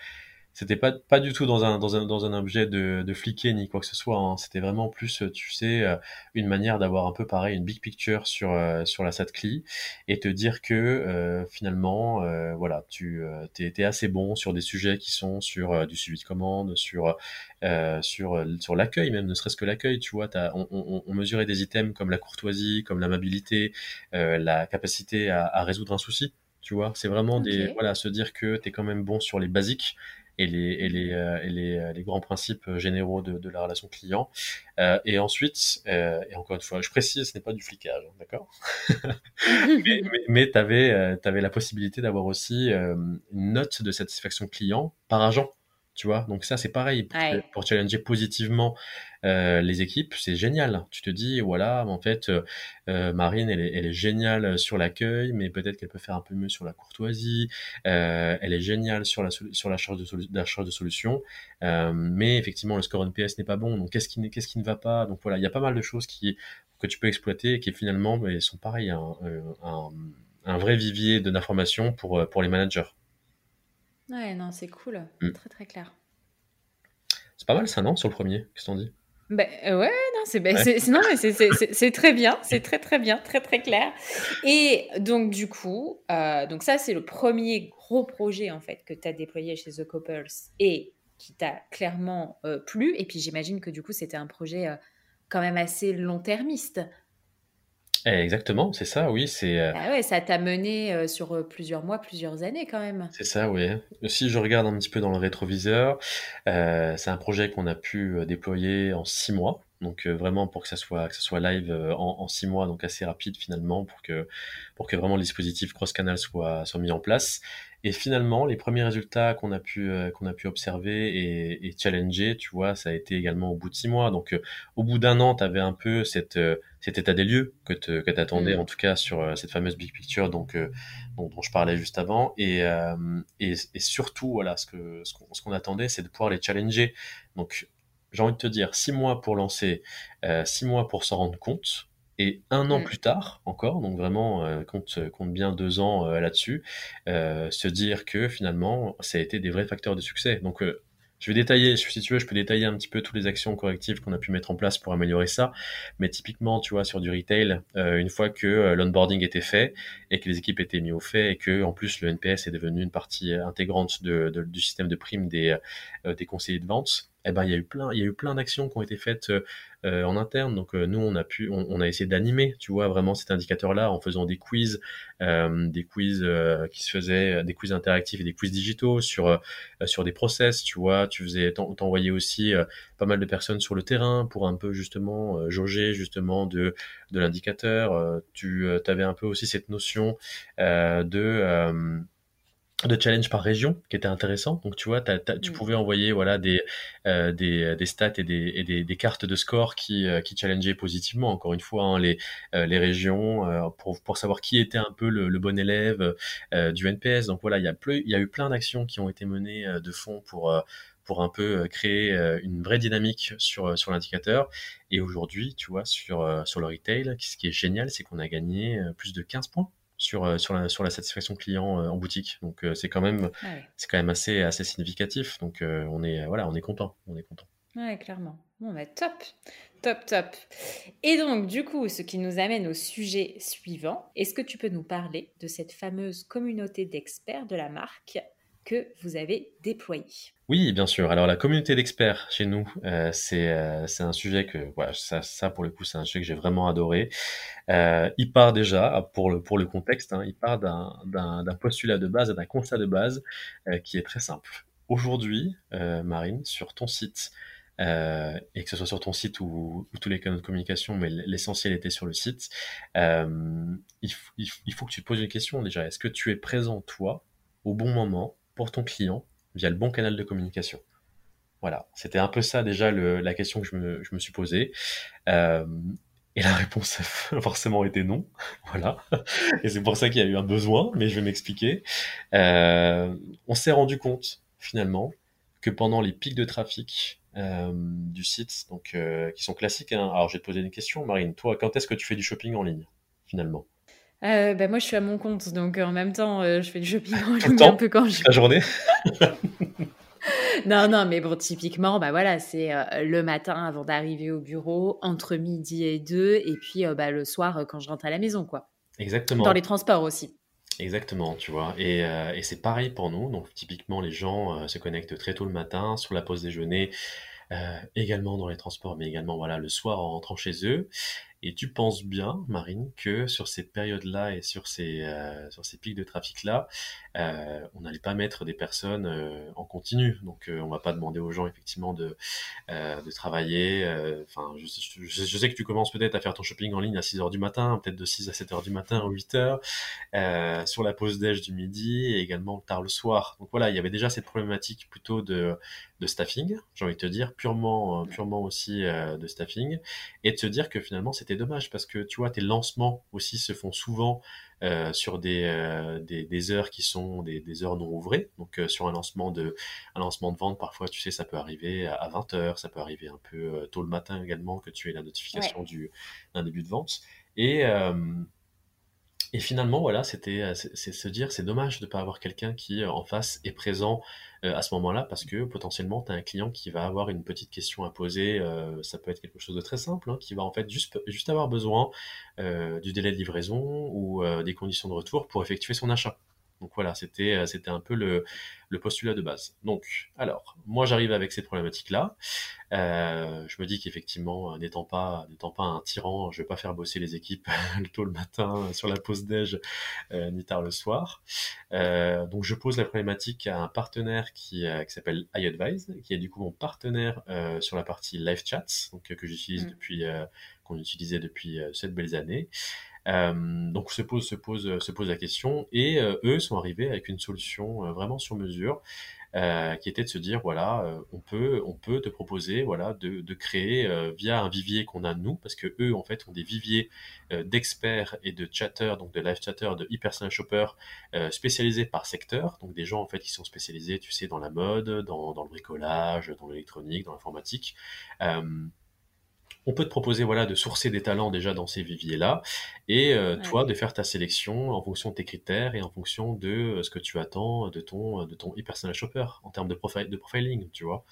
c'était pas pas du tout dans un dans un dans un objet de de fliquer ni quoi que ce soit hein. c'était vraiment plus tu sais une manière d'avoir un peu pareil une big picture sur euh, sur la SATCLI et te dire que euh, finalement euh, voilà tu t'es es assez bon sur des sujets qui sont sur du suivi de commande sur sur sur l'accueil même ne serait-ce que l'accueil tu vois as, on, on, on, mesurait des items comme la courtoisie comme l'amabilité la capacité à, à résoudre un souci tu vois c'est vraiment okay. des voilà se dire que tu es quand même bon sur les basiques et les, et les, euh, et les, les, grands principes généraux de, de la relation client. Euh, et ensuite, euh, et encore une fois, je précise, ce n'est pas du flicage, hein, d'accord *laughs* Mais, mais, mais tu avais, avais, la possibilité d'avoir aussi une note de satisfaction client par agent. Tu vois, donc ça c'est pareil pour, ouais. pour, challenger positivement euh, les équipes, c'est génial. Tu te dis voilà, en fait, euh, Marine elle est, elle est, géniale sur l'accueil, mais peut-être qu'elle peut faire un peu mieux sur la courtoisie. Euh, elle est géniale sur la sur la charge de, solu la charge de solution, euh, mais effectivement le score NPS n'est pas bon. Donc qu'est-ce qui qu'est-ce qui ne va pas? Donc voilà, il y a pas mal de choses qui que tu peux exploiter et qui finalement mais, sont pareil un, un, un vrai vivier d'informations pour pour les managers. Ouais, non, c'est cool. Mm. Très, très clair. C'est pas mal ça, non, sur le premier? Qu'est-ce qu'on dit ben, ouais, non, c'est ben, c'est très bien, c'est *laughs* très très bien, très très clair. Et donc du coup, euh, donc ça c'est le premier gros projet en fait que tu as déployé chez The Coppers et qui t'a clairement euh, plu. Et puis j'imagine que du coup c'était un projet euh, quand même assez long-termiste. Exactement, c'est ça, oui. C'est. Euh... Ah ouais, ça t'a mené euh, sur euh, plusieurs mois, plusieurs années quand même. C'est ça, oui. Si je regarde un petit peu dans le rétroviseur, euh, c'est un projet qu'on a pu déployer en six mois. Donc vraiment pour que ça soit que ça soit live en, en, six mois, donc assez rapide finalement pour que pour que vraiment le dispositif cross canal soit soit mis en place. Et finalement, les premiers résultats qu'on a pu euh, qu'on a pu observer et, et, challenger, tu vois, ça a été également au bout de six mois. Donc, euh, au bout d'un an, tu avais un peu cette euh, cet état des lieux que te, que t'attendais, mmh. en tout cas sur cette fameuse big picture, donc dont, dont, je parlais juste avant. Et et, et, surtout, voilà, ce que ce qu'on, ce qu'on attendait, c'est de pouvoir les challenger. Donc, j'ai envie de te dire, six mois pour lancer, six mois pour s'en rendre compte Et un an Mm. plus tard, encore, donc vraiment, euh, compte, compte bien deux ans euh, là-dessus, euh, se dire que finalement, ça a été des vrais facteurs de succès. Donc, euh, je vais détailler, si tu veux, je peux détailler un petit peu toutes les actions correctives qu'on a pu mettre en place pour améliorer ça. Mais typiquement, tu vois, sur du retail, euh, une fois que euh, l'onboarding était fait et que les équipes étaient mis au fait et que, en plus, le NPS est devenu une partie euh, intégrante du système de primes des, euh, des conseillers de vente, eh ben, il y a eu plein, il y a eu plein d'actions qui ont été faites euh, euh, en interne. Donc, euh, nous, on a pu, on, on a essayé d'animer, tu vois, vraiment cet indicateur-là en faisant des quiz, euh, des quiz euh, qui se faisaient, des quiz interactifs et des quiz digitaux sur euh, sur des process, tu vois. Tu faisais, t'en- t'envoyais aussi euh, pas mal de personnes sur le terrain pour un peu justement euh, jauger justement de de l'indicateur. Euh, tu avais un peu aussi cette notion euh, de euh, de challenge par région qui était intéressant. Donc tu vois, tu Mm. pouvais envoyer voilà des euh, des, des stats et des, et des, des cartes de score qui euh, qui challengeaient positivement. Encore une fois, hein, les euh, les régions euh, pour pour savoir qui était un peu le, le bon élève euh, du NPS. Donc voilà, il y a il y a eu plein d'actions qui ont été menées euh, de fond pour euh, pour un peu euh, créer euh, une vraie dynamique sur euh, sur l'indicateur. Et aujourd'hui, tu vois, sur euh, sur le retail, ce qui est génial, c'est qu'on a gagné euh, plus de 15 points sur, euh, sur, la, sur la satisfaction client euh, en boutique. Donc euh, c'est quand même Ah ouais. c'est quand même assez assez significatif. Donc on est voilà, on est content, on est content. Ouais, clairement. Bon, bah, top, top, top. Et donc, du coup, ce qui nous amène au sujet suivant, est-ce que tu peux nous parler de cette fameuse communauté d'experts de la marque? Vous avez déployée Oui, bien sûr. Alors la communauté d'experts chez nous, euh, c'est euh, c'est un sujet que voilà, ça pour le coup, c'est un sujet que j'ai vraiment adoré. Euh, il part déjà pour le pour le contexte, hein, il part d'un postulat de base, d'un constat de base qui est très simple. Aujourd'hui, Marine, sur ton site et que ce soit sur ton site ou, ou tous les canaux de communication, mais l'essentiel était sur le site. il, il faut que tu te poses une question déjà. Est-ce que tu es présent toi au bon moment pour ton client via le bon canal de communication Voilà, c'était un peu ça déjà la question que je me, suis posée. Euh, et la réponse a *laughs* forcément été non. *laughs* Voilà. Et c'est pour ça qu'il y a eu un besoin, mais je vais m'expliquer. Euh, on s'est rendu compte, finalement, que pendant les pics de trafic euh, du site, donc qui sont classiques, hein, alors je vais te poser une question, Marine. Toi, quand est-ce que tu fais du shopping en ligne, finalement? Euh, bah, moi, je suis à mon compte, donc euh, en même temps, euh, je fais du shopping en ligne temps un peu quand je... La journée Non, non, mais bon, typiquement, bah voilà, c'est euh, le matin avant d'arriver au bureau, entre midi et deux, et puis bah, le soir quand je rentre à la maison, quoi. Exactement. Dans les transports aussi. Exactement, tu vois. Et, et c'est pareil pour nous. Donc, typiquement, les gens se connectent très tôt le matin, sur la pause déjeuner, également dans les transports, mais également voilà, le soir en rentrant chez eux. Et tu penses bien, Marine, que sur ces périodes-là et sur ces, euh, sur ces pics de trafic-là, euh, on n'allait pas mettre des personnes euh, en continu. Donc, euh, on va pas demander aux gens, effectivement, de, euh, de travailler. euh, Enfin, je, sais que tu commences peut-être à faire ton shopping en ligne à 6 heures du matin, peut-être de 6 à 7 heures du matin ou 8 heures sur la pause déj du midi et également tard le soir. Donc voilà, il y avait déjà cette problématique plutôt de, de staffing, j'ai envie de te dire, purement, purement aussi de staffing, et de se dire que finalement c'était dommage parce que tu vois, tes lancements aussi se font souvent euh, sur des, euh, des, des heures qui sont des, des heures non ouvrées. Donc euh, sur un lancement de un lancement de vente, parfois tu sais, ça peut arriver à 20 heures, ça peut arriver un peu tôt le matin également que tu aies la notification du d'un début de vente. Et et finalement, voilà, c'était se dire, c'est dommage de ne pas avoir quelqu'un qui en face est présent euh, à ce moment-là parce que potentiellement, tu as un client qui va avoir une petite question à poser. euh, ça peut être quelque chose de très simple, hein, qui va en fait juste, juste avoir besoin euh, du délai de livraison ou des conditions de retour pour effectuer son achat. Donc voilà, c'était euh, c'était un peu le, le postulat de base. Donc, alors, moi j'arrive avec cette problématique-là. Euh, je me dis qu'effectivement, euh, n'étant pas, n'étant pas un tyran, je vais pas faire bosser les équipes *laughs* tôt le matin sur la pause déj, euh, ni tard le soir. Euh, donc je pose la problématique à un partenaire qui, qui s'appelle iAdvise, qui est du coup mon partenaire sur la partie live chats, donc que j'utilise Mm. depuis, qu'on utilisait depuis sept belles années. Euh, donc se pose, se pose, se pose la question. Et euh, eux sont arrivés avec une solution euh, vraiment sur mesure euh, qui était de se dire voilà euh, on peut on peut te proposer voilà de, de créer euh, via un vivier qu'on a nous parce que eux en fait ont des viviers euh, d'experts et de chatters donc de live chatters de e-personal shoppers euh, spécialisés par secteur. Donc des gens en fait qui sont spécialisés tu sais dans la mode dans, dans le bricolage dans l'électronique dans l'informatique. Euh, on peut te proposer voilà de sourcer des talents déjà dans ces viviers là et euh, toi de faire ta sélection en fonction de tes critères et en fonction de euh, ce que tu attends de ton de ton e-personal shopper en termes de profil de profiling tu vois.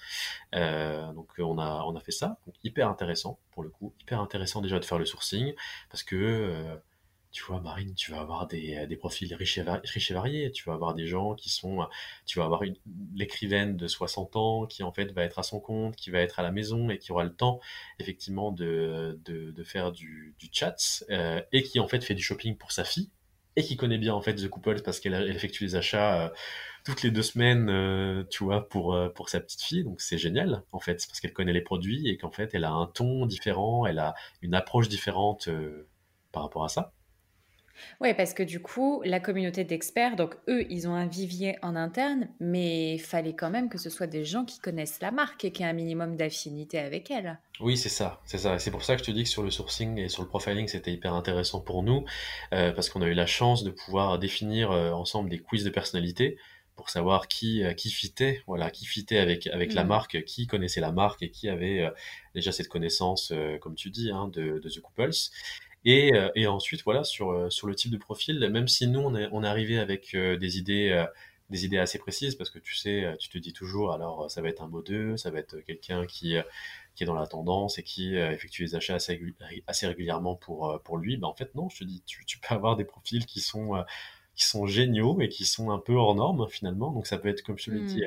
Euh, donc on a on a fait ça. Donc hyper intéressant pour le coup. Hyper intéressant déjà de faire le sourcing parce que tu vois, Marine, tu vas avoir des, euh, profils riches et, variés. Tu vas avoir des gens qui sont, euh, tu vas avoir l'écrivaine de 60 ans qui en fait va être à son compte, qui va être à la maison et qui aura le temps effectivement de, faire du, chat euh, et qui en fait fait du shopping pour sa fille et qui connaît bien en fait The Couple parce qu'elle effectue les achats toutes les deux semaines, tu vois, pour pour sa petite fille. Donc c'est génial en fait parce qu'elle connaît les produits et qu'en fait elle a un ton différent, elle a une approche différente par rapport à ça. Oui, parce que du coup, la communauté d'experts, donc eux, ils ont un vivier en interne, mais il fallait quand même que ce soit des gens qui connaissent la marque et qui aient un minimum d'affinité avec elle. Oui, c'est ça, c'est ça. C'est pour ça que je te dis que sur le sourcing et sur le profiling, c'était hyper intéressant pour nous, euh, parce qu'on a eu la chance de pouvoir définir euh, ensemble des quiz de personnalité pour savoir qui euh, qui fitait, voilà, qui fitait avec avec la mm. marque, qui connaissait la marque et qui avait déjà cette connaissance, comme tu dis, hein, de, de The Couples. Et, euh, et ensuite, voilà, sur, euh, sur le type de profil, même si nous, on est, on est arrivé avec euh, des idées des idées assez précises parce que tu sais, tu te dis toujours, alors ça va être un mot 2, ça va être quelqu'un qui, qui est dans la tendance et qui effectue les achats assez, assez régulièrement pour, pour lui. Ben, en fait, non, je te dis, tu, tu peux avoir des profils qui sont, qui sont géniaux et qui sont un peu hors normes finalement. Donc ça peut être, comme je te l'ai dit,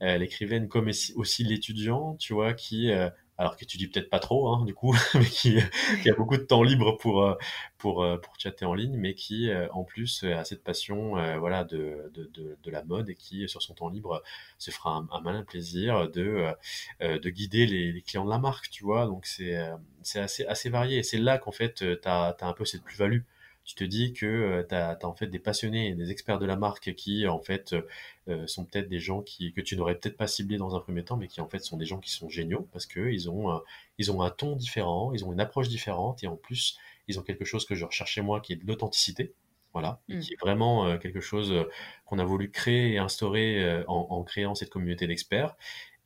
mmh. l'écrivaine comme aussi l'étudiant, tu vois, qui alors qu'étudie peut-être pas trop, hein, du coup, *laughs* mais qui, qui, a beaucoup de temps libre pour, euh, pour, euh, pour chatter en ligne, mais qui, euh, en plus, a cette passion voilà, de, de, de, la mode et qui, sur son temps libre, se fera un, malin plaisir de, de guider les, les, clients de la marque, tu vois. Donc, c'est c'est assez, assez varié. Et c'est là qu'en fait, tu as, un peu cette plus-value tu te dis que euh, tu as, en fait des passionnés et des experts de la marque qui en fait euh, sont peut-être des gens qui, que tu n'aurais peut-être pas ciblés dans un premier temps, mais qui en fait sont des gens qui sont géniaux parce qu'ils ont, ils ont un ton différent, ils ont une approche différente et en plus ils ont quelque chose que je recherchais moi qui est de l'authenticité. Voilà, mmh. qui est vraiment euh, quelque chose qu'on a voulu créer et instaurer en, en, créant cette communauté d'experts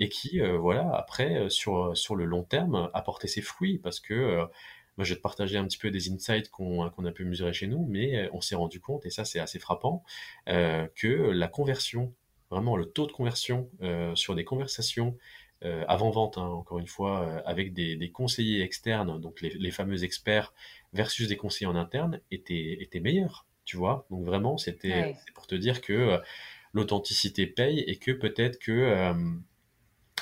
et qui, voilà, après, sur, sur le long terme, apporter ses fruits parce que moi, je vais te partager un petit peu des insights qu'on a pu mesurer chez nous, mais euh, on s'est rendu compte, et ça c'est assez frappant, euh, que la conversion, vraiment le taux de conversion euh, sur des conversations avant-vente, hein, encore une fois, avec des, conseillers externes, donc les, fameux experts, versus des conseillers en interne, était, était meilleur, tu vois. Donc vraiment, c'était pour te dire que l'authenticité paye et que peut-être que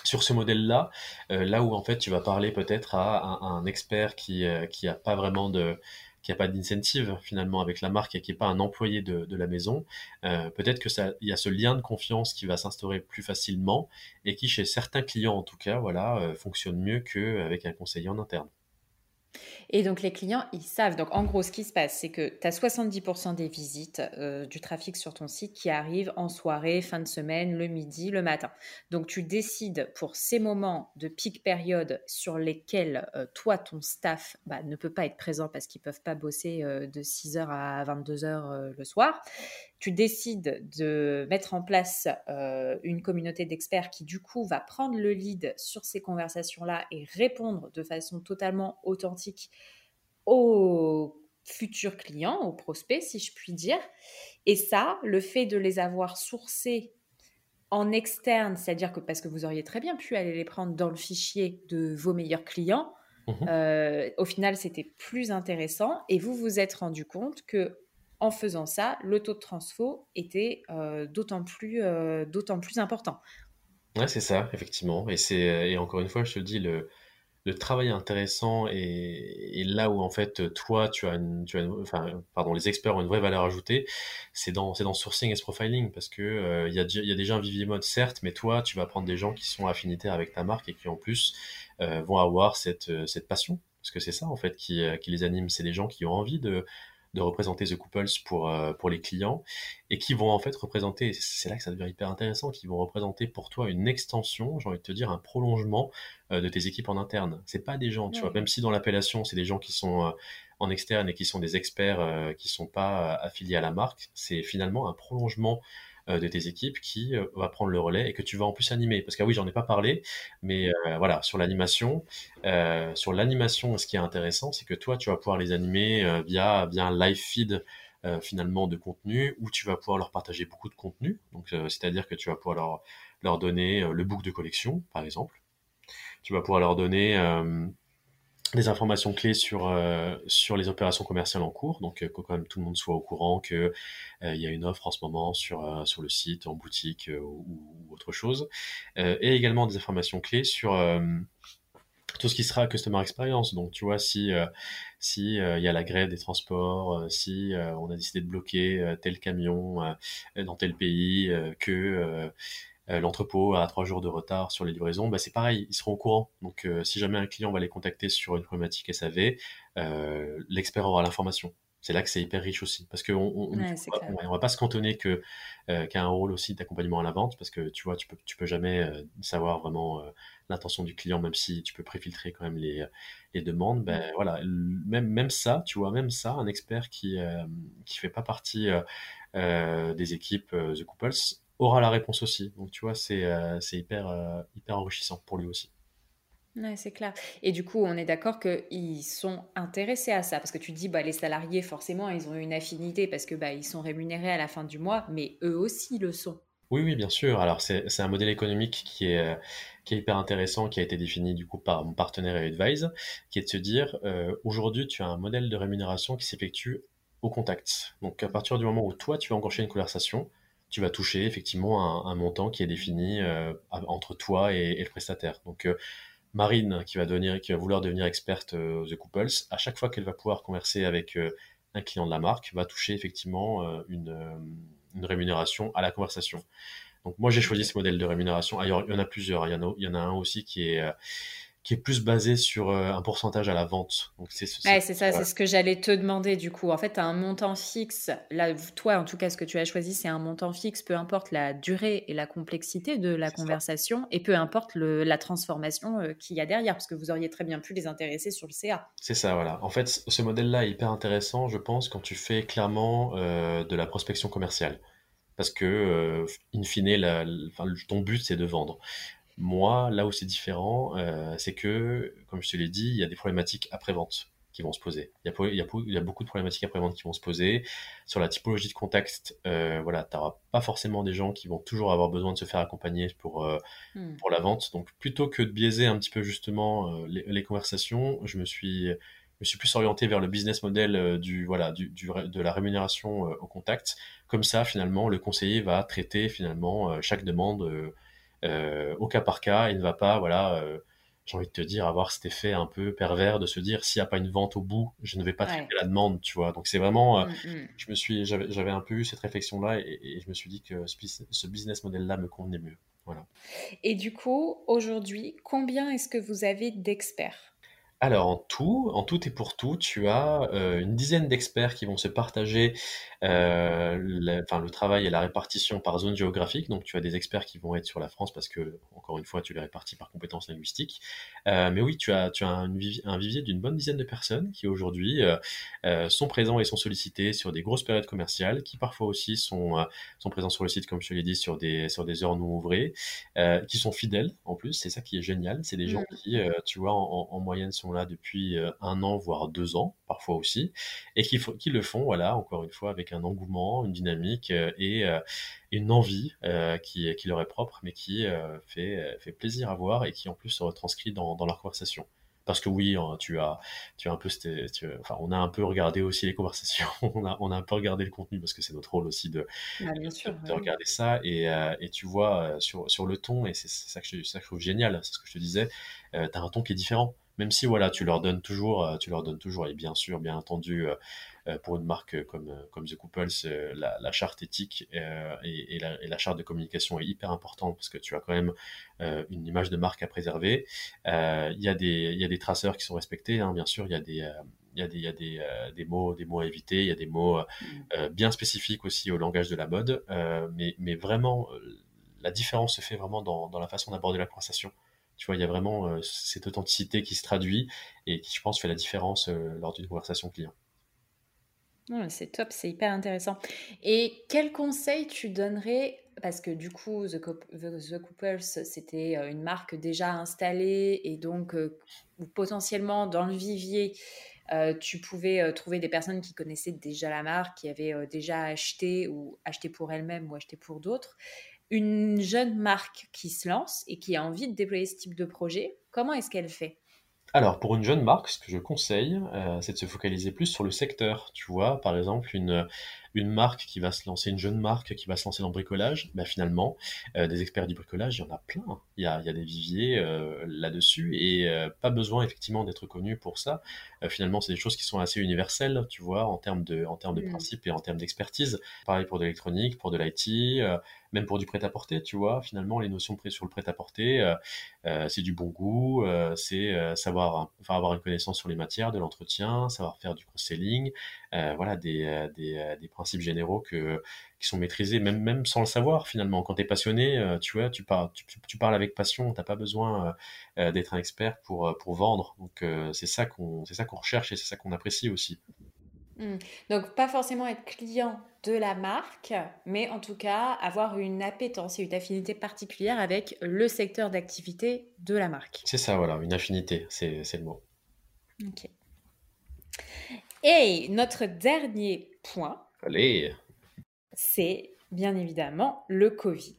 sur ce modèle-là, euh, là où en fait tu vas parler peut-être à un, expert qui euh, qui a pas vraiment de qui a pas d'incentive finalement avec la marque et qui est pas un employé de, de la maison, euh, peut-être que ça il y a ce lien de confiance qui va s'instaurer plus facilement et qui chez certains clients en tout cas voilà fonctionne mieux qu'avec un conseiller en interne. Et donc les clients, ils savent. Donc en gros, ce qui se passe, c'est que tu as 70% des visites euh, du trafic sur ton site qui arrivent en soirée, fin de semaine, le midi, le matin. Donc tu décides pour ces moments de pic période sur lesquels euh, toi, ton staff bah, ne peut pas être présent parce qu'ils peuvent pas bosser euh, de 6h à 22h le soir tu décides de mettre en place euh, une communauté d'experts qui du coup va prendre le lead sur ces conversations-là et répondre de façon totalement authentique aux futurs clients, aux prospects, si je puis dire. Et ça, le fait de les avoir sourcés en externe, c'est-à-dire que parce que vous auriez très bien pu aller les prendre dans le fichier de vos meilleurs clients, mmh euh, au final, c'était plus intéressant et vous vous êtes rendu compte que en faisant ça, le taux de transfo était euh, d'autant plus, euh, plus important. Ouais, c'est ça, effectivement. Et, c'est, et encore une fois, je te dis, le, le travail intéressant et, là où en fait toi tu as, une, tu as enfin pardon les experts ont une vraie valeur ajoutée c'est dans dans sourcing et profiling parce que euh, il y, a, y a déjà un vivier mode certes mais toi tu vas prendre des gens qui sont affinitaires avec ta marque et qui en plus vont avoir cette cette passion parce que c'est ça en fait qui, qui les anime c'est des gens qui ont envie de de représenter The Couples pour, euh, pour les clients et qui vont en fait représenter, c'est là que ça devient hyper intéressant, qui vont représenter pour toi une extension, j'ai envie de te dire un prolongement euh, de tes équipes en interne. C'est pas des gens, tu vois, même si dans l'appellation c'est des gens qui sont euh, en externe et qui sont des experts qui sont pas affiliés à la marque, c'est finalement un prolongement de tes équipes qui va prendre le relais et que tu vas en plus animer. Parce que oui, j'en ai pas parlé, mais voilà, sur l'animation, sur l'animation, ce qui est intéressant, c'est que toi, tu vas pouvoir les animer via, via un live feed finalement de contenu où tu vas pouvoir leur partager beaucoup de contenu. Donc, c'est-à-dire que tu vas pouvoir leur, leur donner le book de collection, par exemple. Tu vas pouvoir leur donner des informations clés sur euh, sur les opérations commerciales en cours, donc euh, que quand même tout le monde soit au courant que euh, y a une offre en ce moment sur sur le site, en boutique ou, autre chose, et également des informations clés sur tout ce qui sera customer experience. Donc tu vois si si il y a la grève des transports, si on a décidé de bloquer tel camion dans tel pays, que euh, l'entrepôt a trois jours de retard sur les livraisons, bah, c'est pareil, ils seront au courant. Donc, euh, si jamais un client va les contacter sur une problématique SAV, euh, l'expert aura l'information. C'est là que c'est hyper riche aussi, parce qu'on on, on, va pas se cantonner que qu'à un rôle aussi d'accompagnement à la vente, parce que tu vois, tu peux tu peux jamais savoir vraiment l'intention du client, même si tu peux préfiltrer quand même les, les demandes. Ben voilà, même même ça, tu vois, même ça, un expert qui qui fait pas partie des équipes The Couples aura la réponse aussi. Donc tu vois, c'est euh, hyper, euh, hyper enrichissant pour lui aussi. Ouais, c'est clair. Et du coup, on est d'accord qu'ils sont intéressés à ça, parce que tu dis, bah, les salariés, forcément, ils ont une affinité parce que bah, ils sont rémunérés à la fin du mois, mais eux aussi le sont. Oui, oui, bien sûr. Alors, c'est un modèle économique qui est, euh, qui est hyper intéressant, qui a été défini du coup par mon partenaire et Advise, qui est de se dire, aujourd'hui, tu as un modèle de rémunération qui s'effectue au contact. Donc, à partir du moment où toi, tu vas enclencher une conversation, tu vas toucher effectivement un, montant qui est défini euh, entre toi et, le prestataire. Donc euh, Marine, qui va, devenir, qui va vouloir devenir experte euh, The Couples, à chaque fois qu'elle va pouvoir converser avec un client de la marque, va toucher effectivement une, rémunération à la conversation. Donc moi j'ai choisi ce modèle de rémunération. il y en a plusieurs. Il y en a, il y en a un aussi qui est qui est plus basé sur euh, un pourcentage à la vente. Donc c'est ça, c'est ce que j'allais te demander du coup. En fait, tu as un montant fixe. Là, toi, en tout cas, ce que tu as choisi, c'est un montant fixe, peu importe la durée et la complexité de la conversation, et peu importe le, la transformation euh, qu'il y a derrière, parce que vous auriez très bien pu les intéresser sur le CA. C'est ça, voilà. En fait, ce modèle-là est hyper intéressant, je pense, quand tu fais clairement euh, de la prospection commerciale parce que, in fine, la, ton but, c'est de vendre. Moi, là où c'est différent, euh, c'est que, comme je te l'ai dit, il y a des problématiques après-vente qui vont se poser. Il y, a, il, y a, beaucoup de problématiques après-vente qui vont se poser. Sur la typologie de contexte, euh, voilà, tu n'auras pas forcément des gens qui vont toujours avoir besoin de se faire accompagner pour, euh, hmm. pour la vente. Donc, plutôt que de biaiser un petit peu justement les, conversations, je me suis, je me suis plus orienté vers le business model du, voilà, du, du, de la rémunération au contact. Comme ça, finalement, le conseiller va traiter finalement chaque demande au cas par cas, il ne va pas, voilà, euh, j'ai envie de te dire, avoir cet effet un peu pervers de se dire s'il n'y a pas une vente au bout, je ne vais pas traiter la demande, tu vois. Donc c'est vraiment, euh, mm, mm. je me suis, j'avais un peu eu cette réflexion-là et, je me suis dit que ce, business model-là me convenait mieux. Voilà. Et du coup, aujourd'hui, combien est-ce que vous avez d'experts? Alors en tout, en tout et pour tout, tu as euh, une dizaine d'experts qui vont se partager euh, le, enfin, le travail et la répartition par zone géographique. Donc tu as des experts qui vont être sur la France parce que, encore une fois, tu les répartis par compétences linguistiques. Euh, mais oui, tu as, tu as un, vivier d'une bonne dizaine de personnes qui aujourd'hui sont présents et sont sollicités sur des grosses périodes commerciales, qui parfois aussi sont, sont présents sur le site, comme je te l'ai dit, sur des, sur des heures non ouvrées, qui sont fidèles en plus. C'est ça qui est génial. C'est des gens mmh. qui, tu vois, en, en moyenne sont là depuis euh, un an, voire deux ans, parfois aussi, et qui, qui le font, voilà, encore une fois, avec un engouement, une dynamique euh, et euh, une envie qui, qui leur est propre, mais qui fait, fait plaisir à voir et qui en plus se retranscrit dans, dans leur conversation parce que oui, hein, tu as, tu as un peu, enfin, on a un peu regardé aussi les conversations, *laughs* on a, on a un peu regardé le contenu parce que c'est notre rôle aussi de, sûr, de, regarder ça et, et, tu vois sur, sur le ton et c'est ça que je, ça que je trouve génial, c'est ce que je te disais, tu as un ton qui est différent même si voilà, tu leur donnes toujours, euh, tu leur donnes toujours, et bien sûr, bien entendu, euh, euh, pour une marque comme, comme The Couples, la, charte éthique et, la, charte de communication est hyper importante parce que tu as quand même une image de marque à préserver. Il y, a des, y a des traceurs qui sont respectés, hein, bien sûr, il y a des il y a, des, y a des, des, mots, des mots à éviter, il y a des mots mmh. bien spécifiques aussi au langage de la mode, mais, mais vraiment, la différence se fait vraiment dans, dans la façon d'aborder la conversation. Tu vois, il y a vraiment euh, cette authenticité qui se traduit et qui, je pense, fait la différence euh, lors d'une conversation client. c'est top, c'est hyper intéressant. Et quel conseil tu donnerais parce que du coup, The, Couples, c'était euh, une marque déjà installée et donc potentiellement dans le vivier, tu pouvais trouver des personnes qui connaissaient déjà la marque, qui avaient déjà acheté ou acheté pour elles-mêmes ou acheté pour d'autres. Une jeune marque qui se lance et qui a envie de déployer ce type de projet, comment est-ce qu'elle fait? Alors, pour une jeune marque, ce que je conseille, c'est de se focaliser plus sur le secteur. Tu vois, par exemple, une, une marque qui va se lancer, une jeune marque qui va se lancer dans le bricolage, bah finalement, euh, des experts du bricolage, il y en a plein. Il y a, il y a des viviers euh, là-dessus et euh, pas besoin effectivement d'être connu pour ça. finalement, c'est des choses qui sont assez universelles, tu vois, en termes de, en termes de mmh. principes et en termes d'expertise. Pareil pour de l'électronique, pour de l'IT, même pour du prêt-à-porter, tu vois. Finalement, les notions prises sur le prêt-à-porter, c'est du bon goût, c'est savoir, enfin, avoir une connaissance sur les matières, de l'entretien, savoir faire du cross-selling, voilà, des, principes généraux qui sont maîtrisés, même, sans le savoir finalement. Quand tu es passionné, euh, tu vois, tu parles, tu, parles avec passion, tu n'as pas besoin euh, euh, d'être un expert pour, pour vendre. Donc c'est ça qu'on qu'on recherche et c'est ça qu'on apprécie aussi. Mmh. Donc pas forcément être client de la marque, mais en tout cas avoir une appétence et une affinité particulière avec le secteur d'activité de la marque. C'est ça, voilà, une affinité, c'est le mot. Ok. Et notre dernier point. C'est bien évidemment le Covid.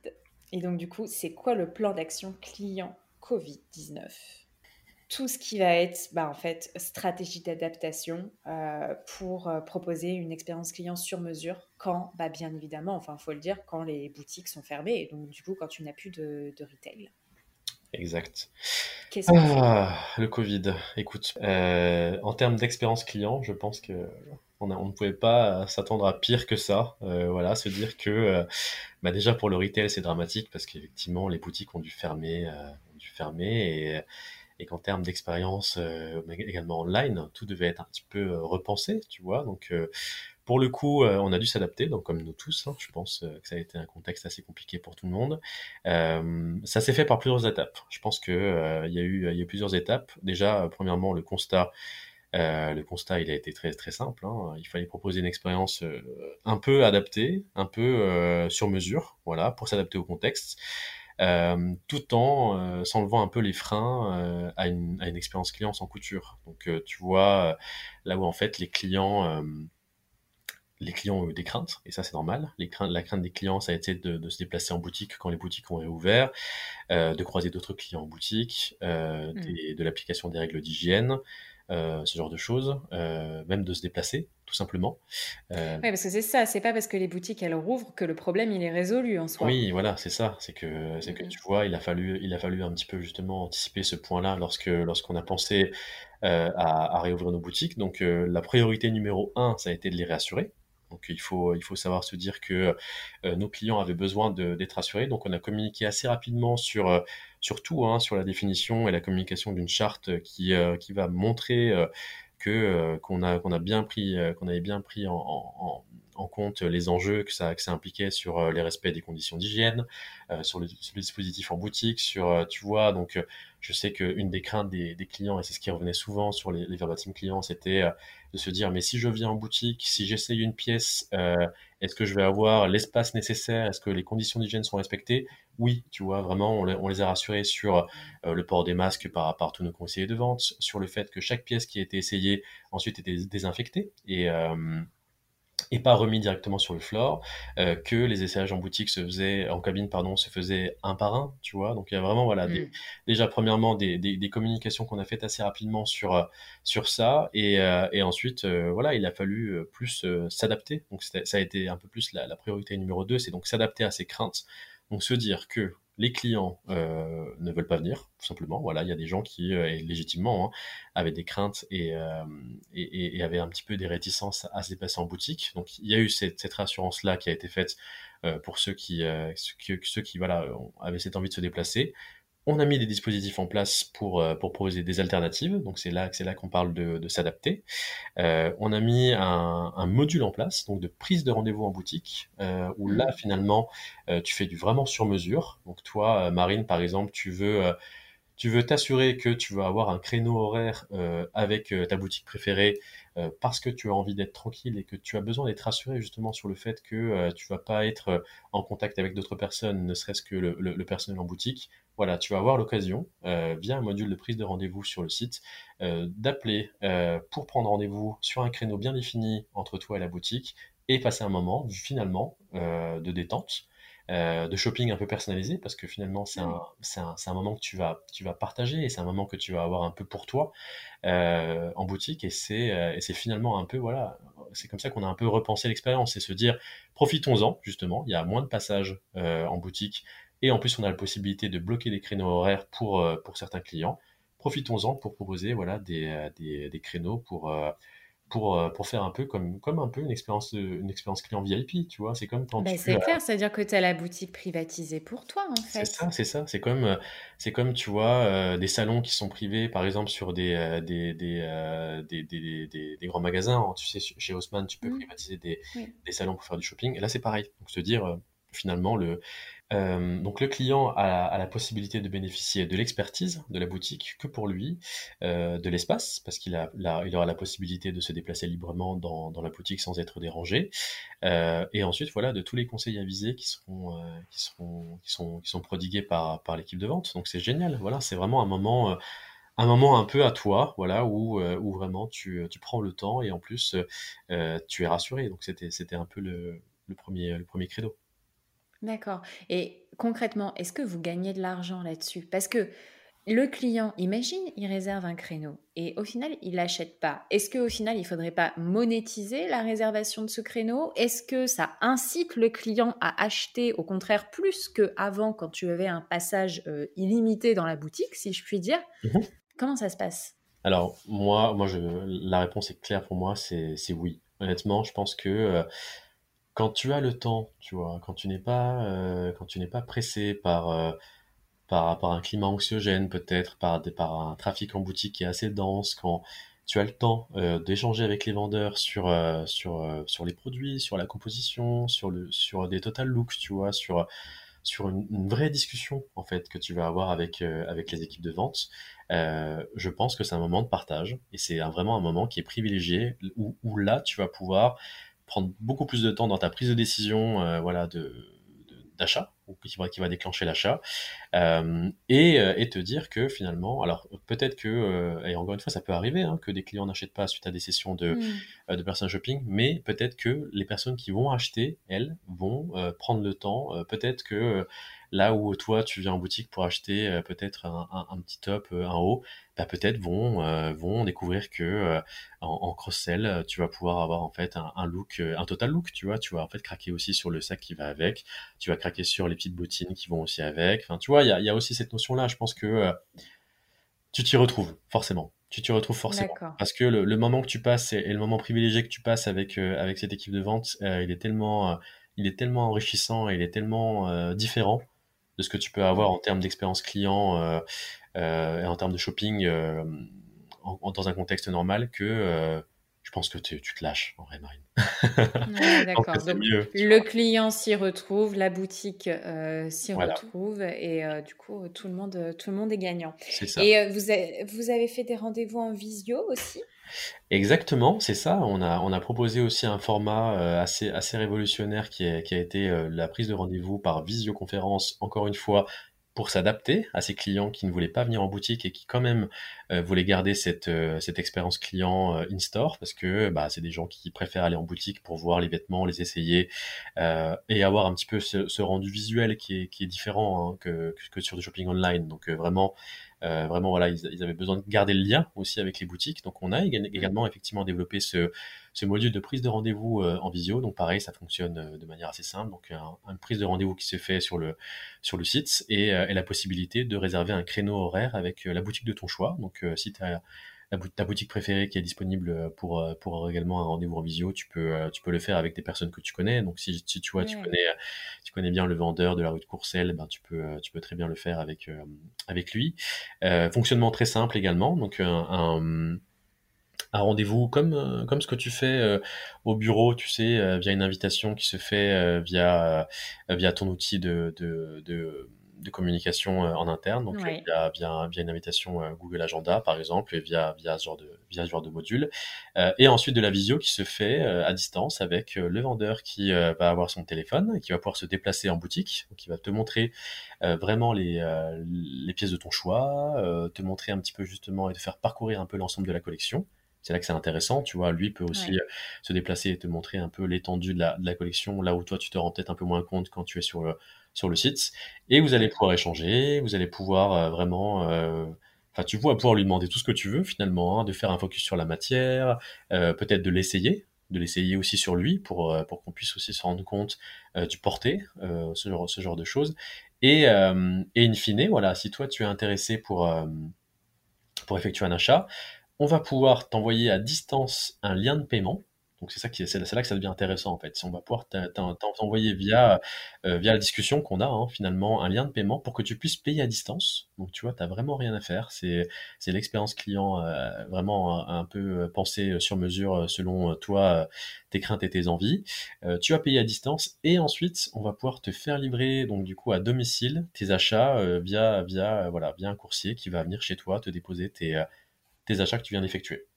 Et donc du coup, c'est quoi le plan d'action client Covid-19 tout ce qui va être bah, en fait stratégie d'adaptation euh, pour euh, proposer une expérience client sur mesure quand bah, bien évidemment enfin faut le dire quand les boutiques sont fermées et donc du coup quand tu n'as plus de, retail. Exact. Ah, le Covid. Écoute euh, en termes d'expérience client je pense que on, ne pouvait pas s'attendre à pire que ça. Euh, voilà, se dire que euh, bah déjà pour le retail c'est dramatique parce qu'effectivement les boutiques ont dû fermer, ont dû fermer et, qu'en termes d'expérience également online, tout devait être un petit peu repensé, tu vois. Donc pour le coup, on a dû s'adapter, donc comme nous tous, hein, je pense que ça a été un contexte assez compliqué pour tout le monde. ça s'est fait par plusieurs étapes. Je pense que il y a eu plusieurs étapes. Déjà, premièrement, le constat euh, le constat, il a été très très simple. Hein. Il fallait proposer une expérience euh, un peu adaptée, un peu euh, sur mesure, voilà, pour s'adapter au contexte, tout en s'enlevant un peu les freins à une, à, une, expérience client sans couture. Donc, tu vois, là où en fait les clients les clients ont eu des craintes, et ça c'est normal. Les craintes, la crainte des clients, ça a été de, de, se déplacer en boutique quand les boutiques ont réouvert, euh, de croiser d'autres clients en boutique, euh, mmh. de l'application des règles d'hygiène, euh, ce genre de choses, euh, même de se déplacer, tout simplement. Euh, oui, parce que c'est ça, c'est pas parce que les boutiques elles rouvrent que le problème il est résolu en soi. Oui, voilà, c'est ça, c'est que, c'est que tu vois, il a fallu, il a fallu un petit peu justement anticiper ce point-là lorsque, lorsqu'on a pensé à, à, réouvrir nos boutiques. Donc la priorité numéro un, ça a été de les réassurer. Donc il faut, il faut savoir se dire que nos clients avaient besoin d'être assurés. Donc on a communiqué assez rapidement sur surtout hein, sur la définition et la communication d'une charte qui, euh, qui va montrer euh, euh, qu'on a qu'on a bien pris qu'on avait bien pris en, compte les enjeux que ça que ça impliquait sur les respects des conditions d'hygiène, sur, le, dispositif en boutique, sur tu vois donc je sais qu'une des craintes des, clients et c'est ce qui revenait souvent sur les, les verbatim clients, c'était de se dire mais si je viens en boutique, si j'essaye une pièce, euh, est-ce que je vais avoir l'espace nécessaire? Est-ce que les conditions d'hygiène sont respectées? Oui, tu vois, vraiment, on, les a rassurés sur euh, le port des masques par, par tous nos conseillers de vente, sur le fait que chaque pièce qui a été essayée ensuite était désinfectée. Et euh, et pas remis directement sur le floor, euh, que les essayages en boutique se faisaient, en cabine, pardon, se faisaient un par un, tu vois. Donc il y a vraiment, voilà, des, mm. déjà premièrement des, des, des communications qu'on a faites assez rapidement sur, euh, sur ça, et, euh, et ensuite, euh, voilà, il a fallu plus s'adapter. Donc ça a été un peu plus la, la priorité numéro 2, c'est donc s'adapter à ces craintes. Donc se dire que les clients euh, ne veulent pas venir, tout simplement. Voilà, il y a des gens qui, euh, légitimement, hein, avaient des craintes euh, et, avaient un petit peu des réticences à se déplacer en boutique. Donc, il y a eu cette, rassurance-là qui a été faite pour ceux qui, avaient cette envie de se déplacer. On a mis des dispositifs en place pour, euh, proposer des alternatives, donc c'est là, là qu'on parle de, s'adapter. Euh, on a mis un, module en place, donc de prise de rendez-vous en boutique, euh, où là finalement tu fais du vraiment sur mesure. Donc toi, Marine, par exemple, tu veux t'assurer que tu vas avoir un créneau horaire avec ta boutique préférée parce que tu as envie d'être tranquille et que tu as besoin d'être rassuré justement sur le fait que tu vas pas être en contact avec d'autres personnes, ne serait-ce que le, personnel en boutique, voilà, tu vas avoir l'occasion, via un module de prise de rendez-vous sur le site, d'appeler pour prendre rendez-vous sur un créneau bien défini entre toi et la boutique et passer un moment finalement de détente euh, de shopping un peu personnalisé parce que finalement c'est un, un, un, moment que tu vas, tu vas partager et c'est un moment que tu vas avoir un peu pour toi euh, en boutique. Et c'est euh, c'est finalement un peu voilà c'est comme ça qu'on a un peu repensé l'expérience et se dire profitons-en justement. Il y a moins de passages en boutique et en plus on a la possibilité de bloquer des créneaux horaires pour, pour certains clients profitons-en pour proposer voilà des, des, des créneaux pour pour, euh, pour faire un peu comme, comme un peu une expérience, une expérience client VIP, tu vois. C'est comme quand ben, C'est clair, c'est-à-dire que tu as la boutique privatisée pour toi, en fait. C'est ça, c'est ça. C'est comme, euh, c'est comme, tu vois, euh, des salons qui sont privés, par exemple, sur des, des, des, des, grands magasins. Tu sais, chez Haussmann, tu peux mmh. privatiser des, des salons pour faire du shopping. Et là, c'est pareil. Donc, se dire, finalement, le, euh, donc le client a, la possibilité de bénéficier de l'expertise de la boutique que pour lui, euh, de l'espace, parce qu'il aura la possibilité de se déplacer librement dans, la boutique sans être dérangé, euh, et ensuite voilà de tous les conseils avisés qui seront, qui sont, prodigués par, l'équipe de vente. Donc c'est génial. Voilà, c'est vraiment un moment un peu à toi, voilà, où, vraiment tu, prends le temps et en plus tu es rassuré. Donc c'était, un peu le premier credo. D'accord. Et concrètement, est-ce que vous gagnez de l'argent là-dessus? Parce que le client, imagine, il réserve un créneau et au final, il n'achète pas. Est-ce qu'au final, il ne faudrait pas monétiser la réservation de ce créneau? Est-ce que ça incite le client à acheter, au contraire, plus qu'avant quand tu avais un passage euh, illimité dans la boutique, si je puis dire? Mmh Comment ça se passe? Alors, moi, moi je, la réponse est claire pour moi, c'est oui. Honnêtement, je pense que euh, quand tu as le temps, tu vois, quand tu n'es pas, euh, quand tu n'es pas pressé par, euh, par, par un climat anxiogène peut-être, par, par un trafic en boutique qui est assez dense, quand tu as le temps euh, d'échanger avec les vendeurs sur, sur, sur les produits, sur la composition, sur, le, sur des total looks, tu vois, sur, sur une, vraie discussion en fait que tu vas avoir avec, avec les équipes de vente, je pense que c'est un moment de partage et c'est vraiment un moment qui est privilégié où, où là tu vas pouvoir prendre beaucoup plus de temps dans ta prise de décision euh, voilà, de, d'achat, qui va, qui va déclencher l'achat, euh, et, euh, et, te dire que finalement, alors peut-être que, et encore une fois, ça peut arriver, hein, que des clients n'achètent pas suite à des sessions de, mm. de personal shopping, mais peut-être que les personnes qui vont acheter, elles, vont prendre le temps, peut-être que Là où toi, tu viens en boutique pour acheter euh, peut-être un, petit top, euh, un haut, bah, peut-être vont, euh, vont découvrir que en, cross-sell, tu vas pouvoir avoir en fait un, look, un total look, tu vois. Tu vas en fait craquer aussi sur le sac qui va avec. Tu vas craquer sur les petites bottines qui vont aussi avec. Enfin, tu vois, il y a, aussi cette notion-là. Je pense que tu t'y retrouves forcément tu t'y retrouves forcément. Parce que le, moment que tu passes et, le moment privilégié que tu passes avec, avec cette équipe de vente, il, est tellement, il est tellement enrichissant et il est tellement différent de ce que tu peux avoir en termes d'expérience client euh, euh, et en termes de shopping euh, dans un contexte normal que je pense que tu, te lâches en vrai, Marine. *laughs* D'accord. le client s'y retrouve, la boutique s'y retrouve et du coup tout le monde tout le monde est gagnant. Ça. Et vous, avez, vous avez fait des rendez-vous en visio aussi? Exactement, c'est ça. On a, on a proposé aussi un format euh, assez, assez révolutionnaire qui, est, qui a été euh, la prise de rendez-vous par visioconférence, encore une fois, pour s'adapter à ces clients qui ne voulaient pas venir en boutique et qui quand même euh, voulaient garder cette, cette expérience client in-store parce que bah, c'est des gens qui préfèrent aller en boutique pour voir les vêtements, les essayer et avoir un petit peu ce, rendu visuel qui est, qui est différent hein, que, que sur du shopping online. Donc vraiment euh, vraiment, voilà, ils, avaient besoin de garder le lien aussi avec les boutiques. Donc, on a également effectivement développé ce, ce module de prise de rendez-vous euh, en visio. Donc, pareil, ça fonctionne euh, de manière assez simple. Donc, une prise de rendez-vous qui se fait sur le, sur le site et, et, la possibilité de réserver un créneau horaire avec la boutique de ton choix. Donc, si tu as ta boutique préférée qui est disponible euh, pour, euh, pour également un rendez-vous en visio, tu peux, euh, tu peux le faire avec des personnes que tu connais. Donc si, si tu vois, tu, connais, tu connais bien le vendeur de la rue de Courcelles, ben, tu, peux, tu peux très bien le faire avec, avec lui. fonctionnement très simple également. Donc un, un rendez-vous comme, comme ce que tu fais au bureau, tu sais, via une invitation qui se fait via, via ton outil de, de, de de communication en interne, donc via, via, via, une invitation Google Agenda par exemple, et via, via, ce genre de, via ce genre de module. et ensuite de la visio qui se fait à distance avec le vendeur qui va avoir son téléphone, qui va pouvoir se déplacer en boutique, qui va te montrer vraiment les, les pièces de ton choix, te montrer un petit peu justement et te faire parcourir un peu l'ensemble de la collection. C'est là que c'est intéressant, tu vois. Lui peut aussi euh, se déplacer et te montrer un peu l'étendue de la, de la, collection, là où toi tu te rends peut-être un peu moins compte quand tu es sur le, sur le site. Et vous allez pouvoir échanger, vous allez pouvoir euh, vraiment, euh, enfin, tu vas pouvoir lui demander tout ce que tu veux finalement, hein, de faire un focus sur la matière, peut-être de l'essayer, de l'essayer aussi sur lui pour, pour qu'on puisse aussi se rendre compte du porté, ce, genre, ce genre de choses. Et, et in fine, voilà, si toi tu es intéressé pour, pour effectuer un achat, on va pouvoir t'envoyer à distance un lien de paiement. Donc c'est ça qui c'est là que ça devient intéressant en fait. Si on va pouvoir t'envoyer via euh, via la discussion qu'on a hein, finalement un lien de paiement pour que tu puisses payer à distance. Donc tu vois, vraiment rien à faire. C'est l'expérience client euh, vraiment un, peu pensée sur mesure selon toi tes craintes et tes envies. Euh, tu vas payer à distance et ensuite on va pouvoir te faire livrer donc du coup à domicile tes achats via via voilà via un coursier qui va venir chez toi te déposer tes achats que tu viens d'effectuer.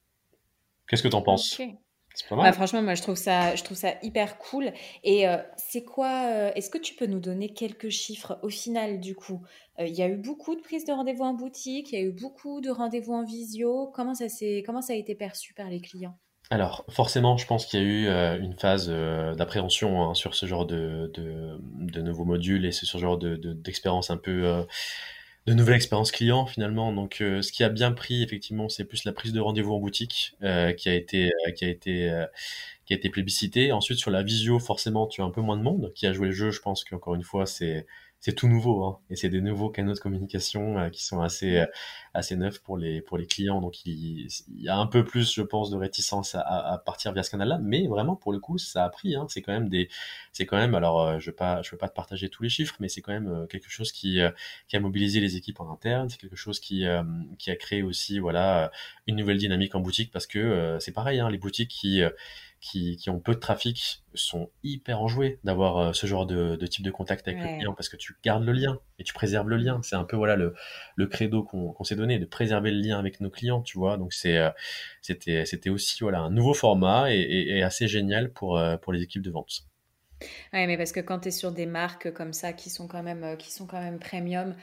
Qu'est-ce que tu bah, franchement, moi, je trouve ça, je trouve ça hyper cool. Et euh, c'est quoi euh, Est-ce que tu peux nous donner quelques chiffres au final du coup? Euh, Il y a eu beaucoup de prises de rendez-vous en boutique, il y a eu beaucoup de rendez-vous en visio. Comment ça s'est, comment ça a été perçu par les clients? Alors, forcément, je pense qu'il y a eu une phase d'appréhension hein, sur ce genre de, de, nouveaux modules et ce genre d'expérience un peu de nouvelles expériences clients finalement. Donc, euh, ce qui a bien pris effectivement, c'est plus la prise de rendez-vous en boutique euh, qui a été euh, qui a été qui a été plébiscitée. Ensuite, sur la visio, forcément, tu as un peu moins de monde qui a joué le jeu. Je pense qu'encore une fois, c'est c'est tout nouveau hein. et c'est des nouveaux canaux de communication euh, qui sont assez euh, assez neufs pour les pour les clients donc il, y a un peu plus je pense de réticence à, partir via ce canal là mais vraiment pour le coup ça a pris hein. c'est quand même des c'est quand même alors euh, je veux pas je veux pas te partager tous les chiffres mais c'est quand même quelque chose qui qui a mobilisé les équipes en interne c'est quelque chose qui qui a créé aussi voilà une nouvelle dynamique en boutique parce que c'est pareil hein, les boutiques qui qui, qui, ont peu de trafic sont hyper enjoués d'avoir euh, ce genre de, de, type de contact avec le client parce que tu gardes le lien et tu préserves le lien. C'est un peu voilà le, le credo qu'on s'est donné de préserver le lien avec nos clients, tu vois. Donc c'est euh, c'était c'était aussi voilà un nouveau format et, et, assez génial pour euh, pour les équipes de vente. Ouais, mais parce que quand tu es sur des marques comme ça qui sont quand même, qui sont quand même premium,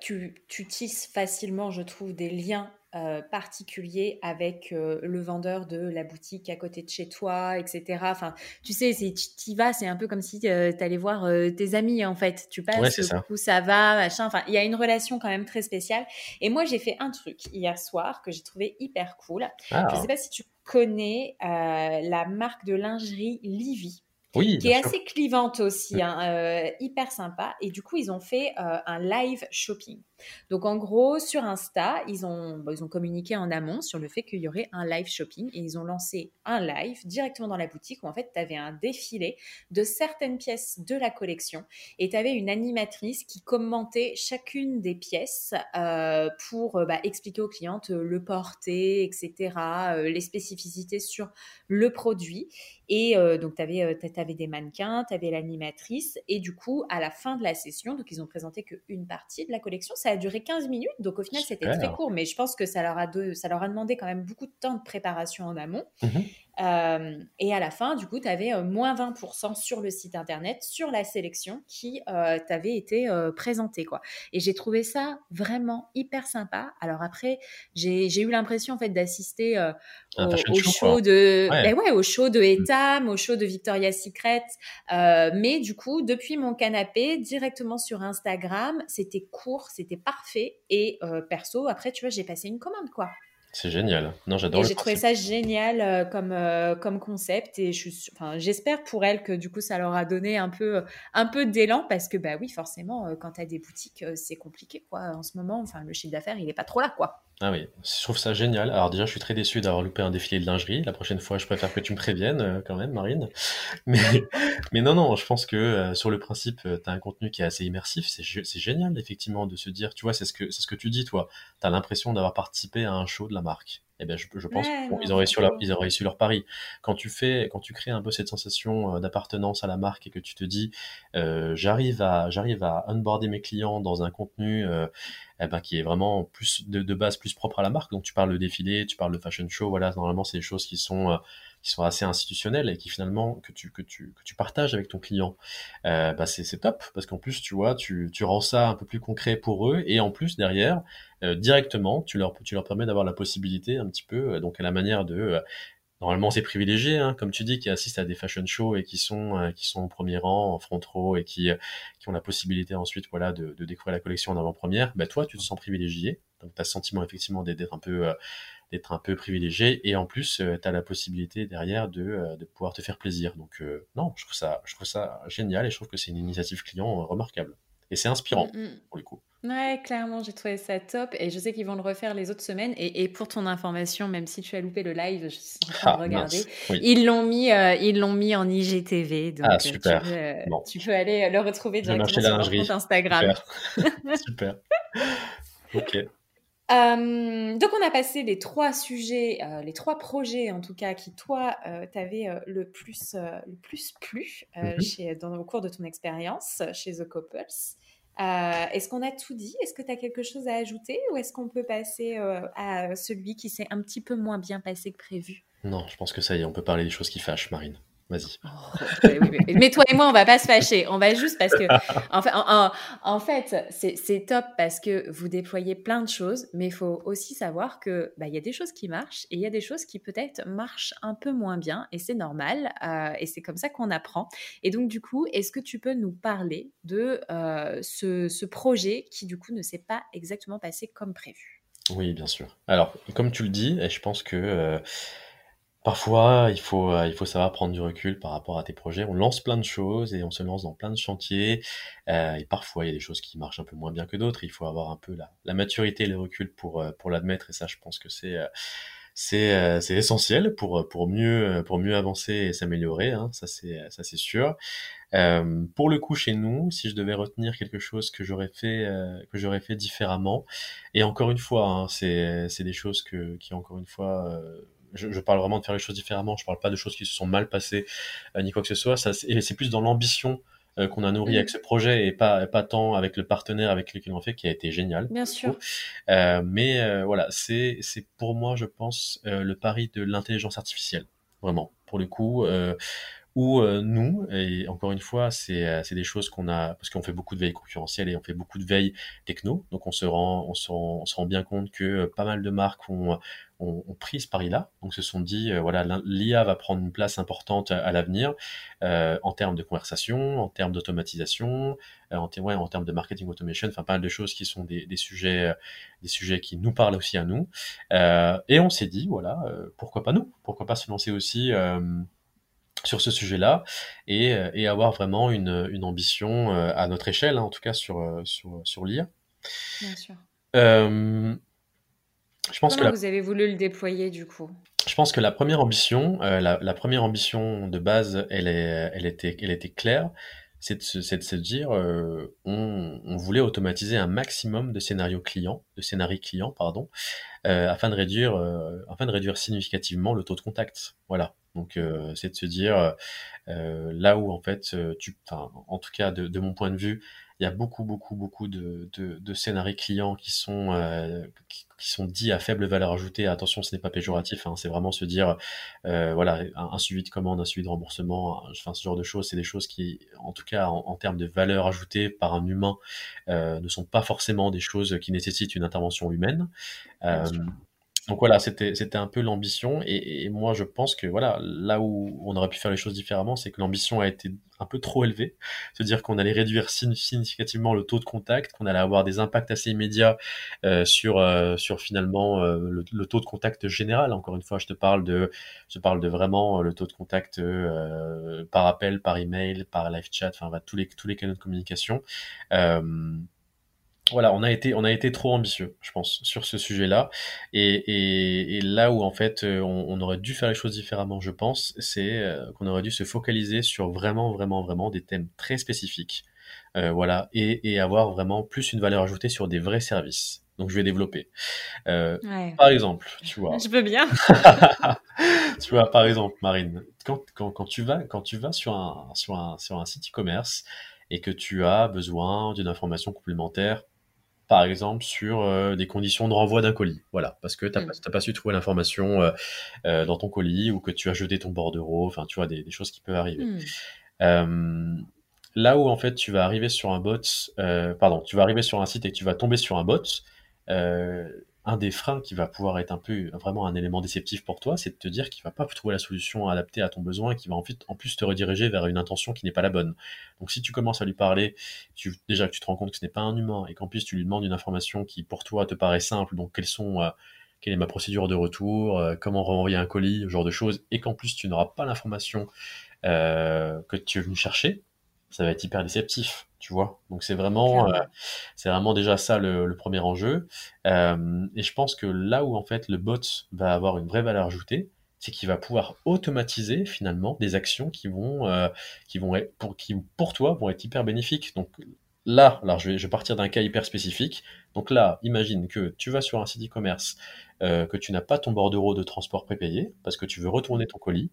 tu, tu tisses facilement, je trouve, des liens euh, particulier avec euh, le vendeur de la boutique à côté de chez toi, etc. Enfin, tu sais, tu y vas, c'est un peu comme si euh, tu allais voir tes amis en fait. Tu passes, ça. Coup, ça va, machin. Enfin, il y a une relation quand même très spéciale. Et moi, j'ai fait un truc hier soir que j'ai trouvé hyper cool. Ah. Je sais pas si tu connais la marque de lingerie Livy qui est assez clivante aussi, hein, euh, hyper sympa. Et du coup, ils ont fait euh, un live shopping. Donc, en gros, sur Insta, ils ont, ils ont communiqué en amont sur le fait qu'il y aurait un live shopping et ils ont lancé un live directement dans la boutique où en fait, tu avais un défilé de certaines pièces de la collection et tu avais une animatrice qui commentait chacune des pièces euh, pour bah, expliquer aux clientes le porté, etc., les spécificités sur le produit. Et donc, tu avais, des mannequins, tu avais l'animatrice. Et du coup, à la fin de la session, donc ils ont présenté qu'une partie de la collection. A duré 15 minutes. Donc, au final, c'était très court. Mais je pense que ça leur, a ça leur a demandé quand même beaucoup de temps de préparation en amont. Mmh euh, et à la fin, du coup, tu avais euh, moins 20% sur le site internet, sur la sélection qui euh, t'avait été euh, présentée. Quoi. Et j'ai trouvé ça vraiment hyper sympa. Alors après, j'ai eu l'impression en fait d'assister au, au, show de, ouais. Ben ouais, au show de mm. Etam, au show de Victoria's Secret. mais du coup, depuis mon canapé, directement sur Instagram, c'était court, c'était parfait. Et perso, après, tu vois, j'ai passé une commande, quoi. C'est génial. Non, j'adore. J'ai trouvé ça génial euh, comme euh, comme concept et je enfin, j'espère pour elle que du coup ça leur a donné un peu un peu d'élan parce que bah oui forcément euh, quand tu as des boutiques c'est compliqué quoi en ce moment. Enfin le chiffre d'affaires il est pas trop là quoi. Ah oui, je trouve ça génial. Alors déjà, je suis très déçu d'avoir loupé un défilé de lingerie. La prochaine fois, je préfère que tu me préviennes euh, quand même, Marine. *laughs* Mais, non, non, je pense que euh, sur le principe, euh, tu as un contenu qui est assez immersif. C'est, c'est génial, effectivement, de se dire, tu vois, c'est ce que, c'est ce que tu dis, toi. Tu as l'impression d'avoir participé à un show de la marque. Eh ben, je, je pense qu'ils auraient, su leur, ils pari. Quand tu fais, quand tu crées un peu cette sensation d'appartenance à la marque et que tu te dis, euh, j'arrive à, j'arrive à onboarder mes clients dans un contenu euh, eh ben, qui est vraiment plus de, de, base plus propre à la marque. Donc tu parles de défilé, tu parles de fashion show, voilà, normalement c'est des choses qui sont euh, qui sont assez institutionnelles et qui finalement que tu que tu que tu partages avec ton client, euh, bah c'est top parce qu'en plus tu vois tu tu rends ça un peu plus concret pour eux et en plus derrière euh, directement tu leur tu leur permets d'avoir la possibilité un petit peu donc à la manière de normalement c'est privilégié, hein, comme tu dis, qui assistent à des fashion shows et qui sont euh, qui sont au premier rang, en front row et qui euh, qui ont la possibilité ensuite voilà de, découvrir la collection en avant-première. Bah toi tu te sens privilégié, donc as ce sentiment effectivement d'être un peu euh, d'être un peu privilégié et en plus tu as la possibilité derrière de, de pouvoir te faire plaisir. Donc non, je trouve ça je trouve ça génial et je trouve que c'est une initiative client remarquable et c'est inspirant mm, mm. pour le coup. Ouais, clairement, j'ai trouvé ça top et je sais qu'ils vont le refaire les autres semaines. Et, et, pour ton information, même si tu as loupé le live, je suis en train de ah, regarder, ils l'ont mis, euh, ils l'ont mis en IGTV. Donc ah, euh, super. Tu, peux, euh, bon. tu peux aller le retrouver directement sur leur compte Instagram. Super. *laughs* super. ok. Euh, donc on a passé les trois sujets, euh, les trois projets en tout cas qui toi euh, t'avais le plus le plus plu chez, dans, au cours de ton expérience chez The Couples. Euh, est-ce qu'on a tout dit? Est-ce que tu as quelque chose à ajouter? Ou est-ce qu'on peut passer euh, à celui qui s'est un petit peu moins bien passé que prévu? Non, je pense que ça y est, on peut parler des choses qui fâchent, Marine. Vas-y. Oh, mais toi et moi, on va pas se fâcher. On va juste parce que, en fait, en, fait c'est top parce que vous déployez plein de choses, mais il faut aussi savoir que bah, il y a des choses qui marchent et il y a des choses qui peut-être marchent un peu moins bien et c'est normal euh, et c'est comme ça qu'on apprend. Et donc du coup, est-ce que tu peux nous parler de euh, ce, ce projet qui du coup ne s'est pas exactement passé comme prévu? Oui, bien sûr. Alors, comme tu le dis, et je pense que euh, Parfois, il faut, euh, il faut savoir prendre du recul par rapport à tes projets. On lance plein de choses et on se lance dans plein de chantiers. Euh, et parfois, il y a des choses qui marchent un peu moins bien que d'autres. Il faut avoir un peu la, la maturité et le recul pour, euh, pour l'admettre. Et ça, je pense que c'est, c'est, c'est essentiel pour, pour mieux, pour mieux avancer et s'améliorer. Hein. Ça, c'est, ça, c'est sûr. Euh, pour le coup, chez nous, si je devais retenir quelque chose que j'aurais fait, que j'aurais fait différemment, et encore une fois, hein, c'est, c'est des choses que, qui encore une fois je, parle vraiment de faire les choses différemment. Je parle pas de choses qui se sont mal passées euh, ni quoi que ce soit. Ça, c'est plus dans l'ambition euh, qu'on a nourri avec mm. ce projet et pas pas tant avec le partenaire avec lequel on fait qui a été génial. Bien sûr. Euh, mais voilà, c'est c'est pour moi, je pense, le pari de l'intelligence artificielle. Vraiment, pour le coup où nous, et encore une fois, c'est c'est des choses qu'on a, parce qu'on fait beaucoup de veille concurrentielle et on fait beaucoup de veille techno, donc on se rend, on se rend, on se rend bien compte que pas mal de marques ont, ont, ont pris ce pari-là, donc se sont dit, voilà, l'IA va prendre une place importante à, l'avenir euh, en termes de conversation, en termes d'automatisation, en, ouais, en termes de marketing automation, enfin pas mal de choses qui sont des, des sujets, des sujets qui nous parlent aussi à nous, euh, et on s'est dit, voilà, pourquoi pas nous, pourquoi pas se lancer aussi sur ce sujet-là et, euh, et, avoir vraiment une, une ambition euh, à notre échelle, hein, en tout cas sur, euh, sur, sur l'IA. Bien sûr. Euh, je pense Comment que vous avez voulu le déployer du coup? Je pense que la première ambition, euh, la, la, première ambition de base, elle, est, elle, était, elle était claire, c'est de, de se dire, euh, on, on, voulait automatiser un maximum de scénarios clients, de scénarios clients, pardon, euh, afin de réduire, afin de réduire significativement le taux de contact. Voilà. Donc euh, c'est de se dire euh, là où en fait tu, en tout cas de, de, mon point de vue, il y a beaucoup beaucoup beaucoup de, de, de scénarios clients qui sont euh, qui, qui, sont dits à faible valeur ajoutée. Attention, ce n'est pas péjoratif, hein, c'est vraiment se dire voilà un, un, suivi de commande, un suivi de remboursement, enfin ce genre de choses, c'est des choses qui en tout cas en, en termes de valeur ajoutée par un humain ne sont pas forcément des choses qui nécessitent une intervention humaine. Donc voilà, c'était c'était un peu l'ambition et, et, moi je pense que voilà là où on aurait pu faire les choses différemment, c'est que l'ambition a été un peu trop élevée, c'est-à-dire qu'on allait réduire significativement le taux de contact, qu'on allait avoir des impacts assez immédiats euh, sur euh, sur finalement euh, le, taux de contact général. Encore une fois, je te parle de je parle de vraiment le taux de contact euh, par appel, par email, par live chat, enfin va tous les tous les canaux de communication. Voilà, on a été, on a été trop ambitieux, je pense, sur ce sujet-là. Et, et, et, là où en fait, euh, on, on, aurait dû faire les choses différemment, je pense, c'est euh, qu'on aurait dû se focaliser sur vraiment, vraiment, vraiment des thèmes très spécifiques. Euh, voilà, et, et, avoir vraiment plus une valeur ajoutée sur des vrais services. donc je vais développer. Euh, par exemple, tu vois. Je veux bien. *laughs* tu vois, par exemple, Marine, quand, quand, quand, tu vas, quand tu vas sur un, sur un, sur un site e-commerce et que tu as besoin d'une information complémentaire, par exemple sur euh, des conditions de renvoi d'un colis, voilà, parce que tu n'as mm. pas, su trouver l'information euh, euh, dans ton colis ou que tu as jeté ton bordereau, enfin, tu vois, des, choses qui peuvent arriver. Mm. là où en fait tu vas arriver sur un bot, pardon, tu vas arriver sur un site et que tu vas tomber sur un bot, un des freins qui va pouvoir être un peu vraiment un élément déceptif pour toi, c'est de te dire qu'il va pas trouver la solution adaptée à ton besoin et qu'il va en plus te rediriger vers une intention qui n'est pas la bonne. Donc si tu commences à lui parler, tu, déjà que tu te rends compte que ce n'est pas un humain et qu'en plus tu lui demandes une information qui pour toi te paraît simple, donc euh, quelle est ma procédure de retour, euh, comment renvoyer un colis, ce genre de choses, et qu'en plus tu n'auras pas l'information euh, que tu es venu chercher, ça va être hyper déceptif tu vois. Donc c'est vraiment, euh, c'est vraiment déjà ça le, premier enjeu. Euh, et je pense que là où en fait le bot va avoir une vraie valeur ajoutée, c'est qu'il va pouvoir automatiser finalement des actions qui vont, euh, qui vont être, pour, qui pour toi vont être hyper bénéfiques. Donc là, alors je vais, je vais partir d'un cas hyper spécifique. Donc là, imagine que tu vas sur un site e-commerce, que tu n'as pas ton bordereau de transport prépayé parce que tu veux retourner ton colis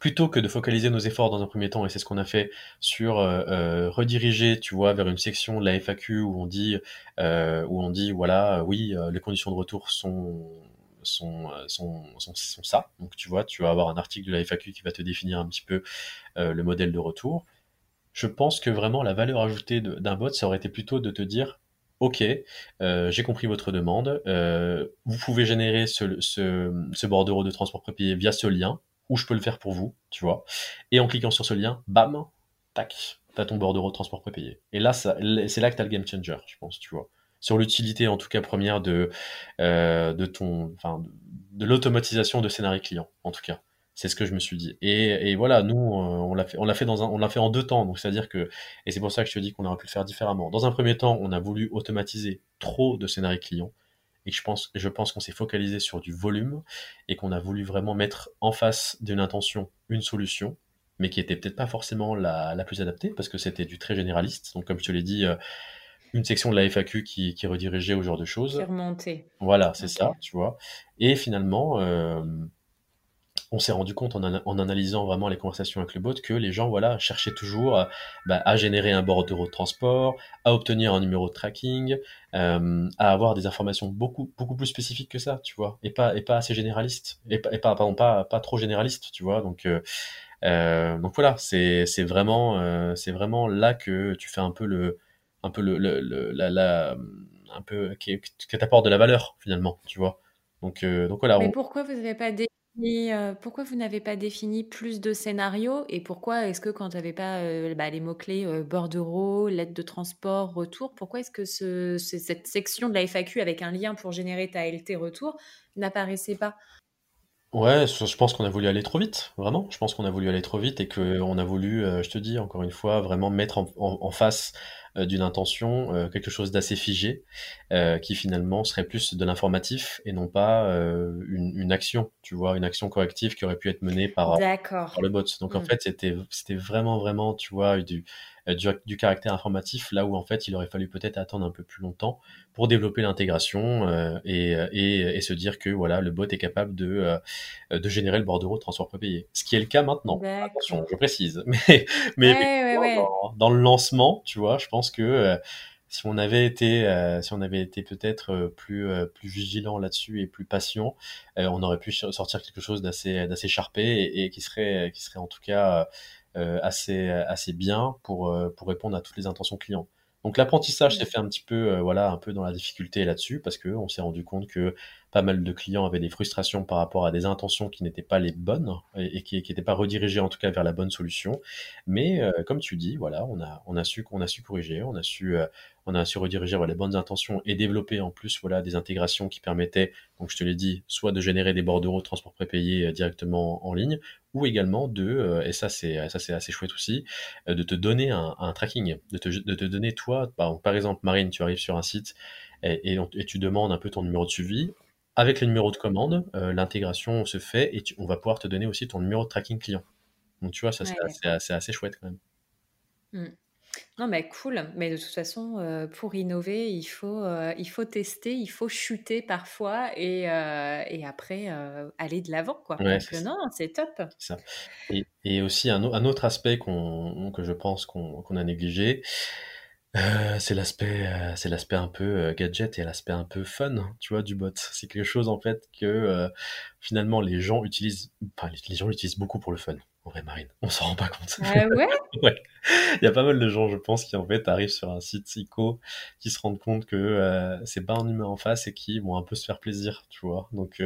plutôt que de focaliser nos efforts dans un premier temps, et c'est ce qu'on a fait sur euh, euh, rediriger, tu vois, vers une section de la FAQ où on dit, euh, où on dit, voilà, oui, les conditions de retour sont sont, sont, sont, sont, ça. Donc tu vois, tu vas avoir un article de la FAQ qui va te définir un petit peu le modèle de retour. Je pense que vraiment la valeur ajoutée d'un bot, ça aurait été plutôt de te dire, ok, j'ai compris votre demande, vous pouvez générer ce, ce, ce bordereau de transport prépayé via ce lien, ou je peux le faire pour vous, tu vois. Et en cliquant sur ce lien, bam, tac, t'as ton bordereau de transport prépayé. Et là, c'est là que t'as le game changer, je pense, tu vois. Sur l'utilité, en tout cas première, de, euh, ton, enfin, de l'automatisation de scénario client, en tout cas. C'est ce que je me suis dit. Et, voilà, nous, euh, on l'a fait, fait en deux temps. Donc, c'est-à-dire que, et c'est pour ça que je te dis qu'on aurait pu le faire différemment. Dans un premier temps, on a voulu automatiser trop de scénario client et je pense, je pense qu'on s'est focalisé sur du volume et qu'on a voulu vraiment mettre en face d'une intention une solution, mais qui était peut-être pas forcément la, la, plus adaptée parce que c'était du très généraliste. Donc, comme je te l'ai dit, euh, une section de la FAQ qui, qui redirigeait au genre de choses. Qui Voilà, c'est ça, tu vois. Et finalement, euh, on s'est rendu compte en, analysant vraiment les conversations avec le bot que les gens voilà cherchaient toujours à, bah, à générer un bordereau de transport, à obtenir un numéro de tracking, euh, à avoir des informations beaucoup beaucoup plus spécifiques que ça, tu vois, et pas et pas assez généralistes et, pas pardon pas pas trop généralistes, tu vois. Donc euh, euh, donc voilà, c'est c'est vraiment c'est vraiment là que tu fais un peu le un peu le, la, la un peu que t'apportes de la valeur finalement, tu vois. Donc donc voilà. Mais pourquoi vous n'avez pas des et pourquoi vous n'avez pas défini plus de scénarios et pourquoi est-ce que quand tu n'avais pas bah, les mots-clés bordereau, lettre de transport, retour, pourquoi est-ce que ce, cette section de la FAQ avec un lien pour générer ta LT retour n'apparaissait pas? Ouais, je pense qu'on a voulu aller trop vite, vraiment. Je pense qu'on a voulu aller trop vite et qu'on a voulu, je te dis encore une fois, vraiment mettre en face euh, d'une intention, euh, quelque chose d'assez figé, euh, qui finalement serait plus de l'informatif et non pas une, une, action, tu vois, une action corrective qui aurait pu être menée par, par le bot. Donc en mm. fait, c'était c'était vraiment vraiment, tu vois, du euh, du, caractère informatif, là où en fait il aurait fallu peut-être attendre un peu plus longtemps pour développer l'intégration euh, et, et, et, se dire que voilà le bot est capable de, euh, de générer le bordereau de transport prépayé. Ce qui est le cas maintenant. Attention, je précise. *laughs* Mais, mais Dans, le lancement, tu vois, je pense que si on avait été, si on avait été peut-être plus plus vigilant là-dessus et plus patient, on aurait pu sortir quelque chose d'assez d'assez charpé et, et, qui serait qui serait en tout cas euh, assez, assez bien pour, euh, pour répondre à toutes les intentions clients. Donc l'apprentissage s'est fait un petit peu, euh, voilà, un peu dans la difficulté là-dessus parce que on s'est rendu compte que pas mal de clients avaient des frustrations par rapport à des intentions qui n'étaient pas les bonnes et, qui n'étaient pas redirigées en tout cas vers la bonne solution. Mais comme tu dis, voilà, on a, on su qu'on a su corriger, on a su, on su rediriger les bonnes intentions et développer en plus voilà des intégrations qui permettaient, donc je te l'ai dit, soit de générer des bordereaux de transport prépayé directement en ligne, ou également de, euh, et ça c'est ça c'est assez chouette aussi, euh, de te donner un, tracking, de te, donner toi, par, par exemple Marine, tu arrives sur un site et, et, tu demandes un peu ton numéro de suivi. Avec les numéros de commande, euh, l'intégration se fait et on va pouvoir te donner aussi ton numéro de tracking client. Donc tu vois, ça c'est assez, assez, chouette quand même. Mmh. Non, mais cool. Mais de toute façon, heu, pour innover, il faut, heu, il faut tester, il faut chuter parfois et après, aller de l'avant, quoi. Ouais, Donc non, c'est top. ça et et aussi un au un autre aspect qu'on que je pense qu'on qu'on a négligé, heu, c'est l'aspect, heu, c'est l'aspect un peu, heu, gadget et l'aspect un peu fun, tu vois, du bot. C'est quelque chose en fait que, finalement les gens utilisent enfin les gens l'utilisent beaucoup pour le fun, en vrai Marine. On s'en rend pas compte. Ouais? Ouais. *laughs* Il y a pas mal de gens, je pense, qui en fait arrivent sur un site psycho, qui se rendent compte que, c'est pas un humain en face et qui vont un peu se faire plaisir, tu vois? Donc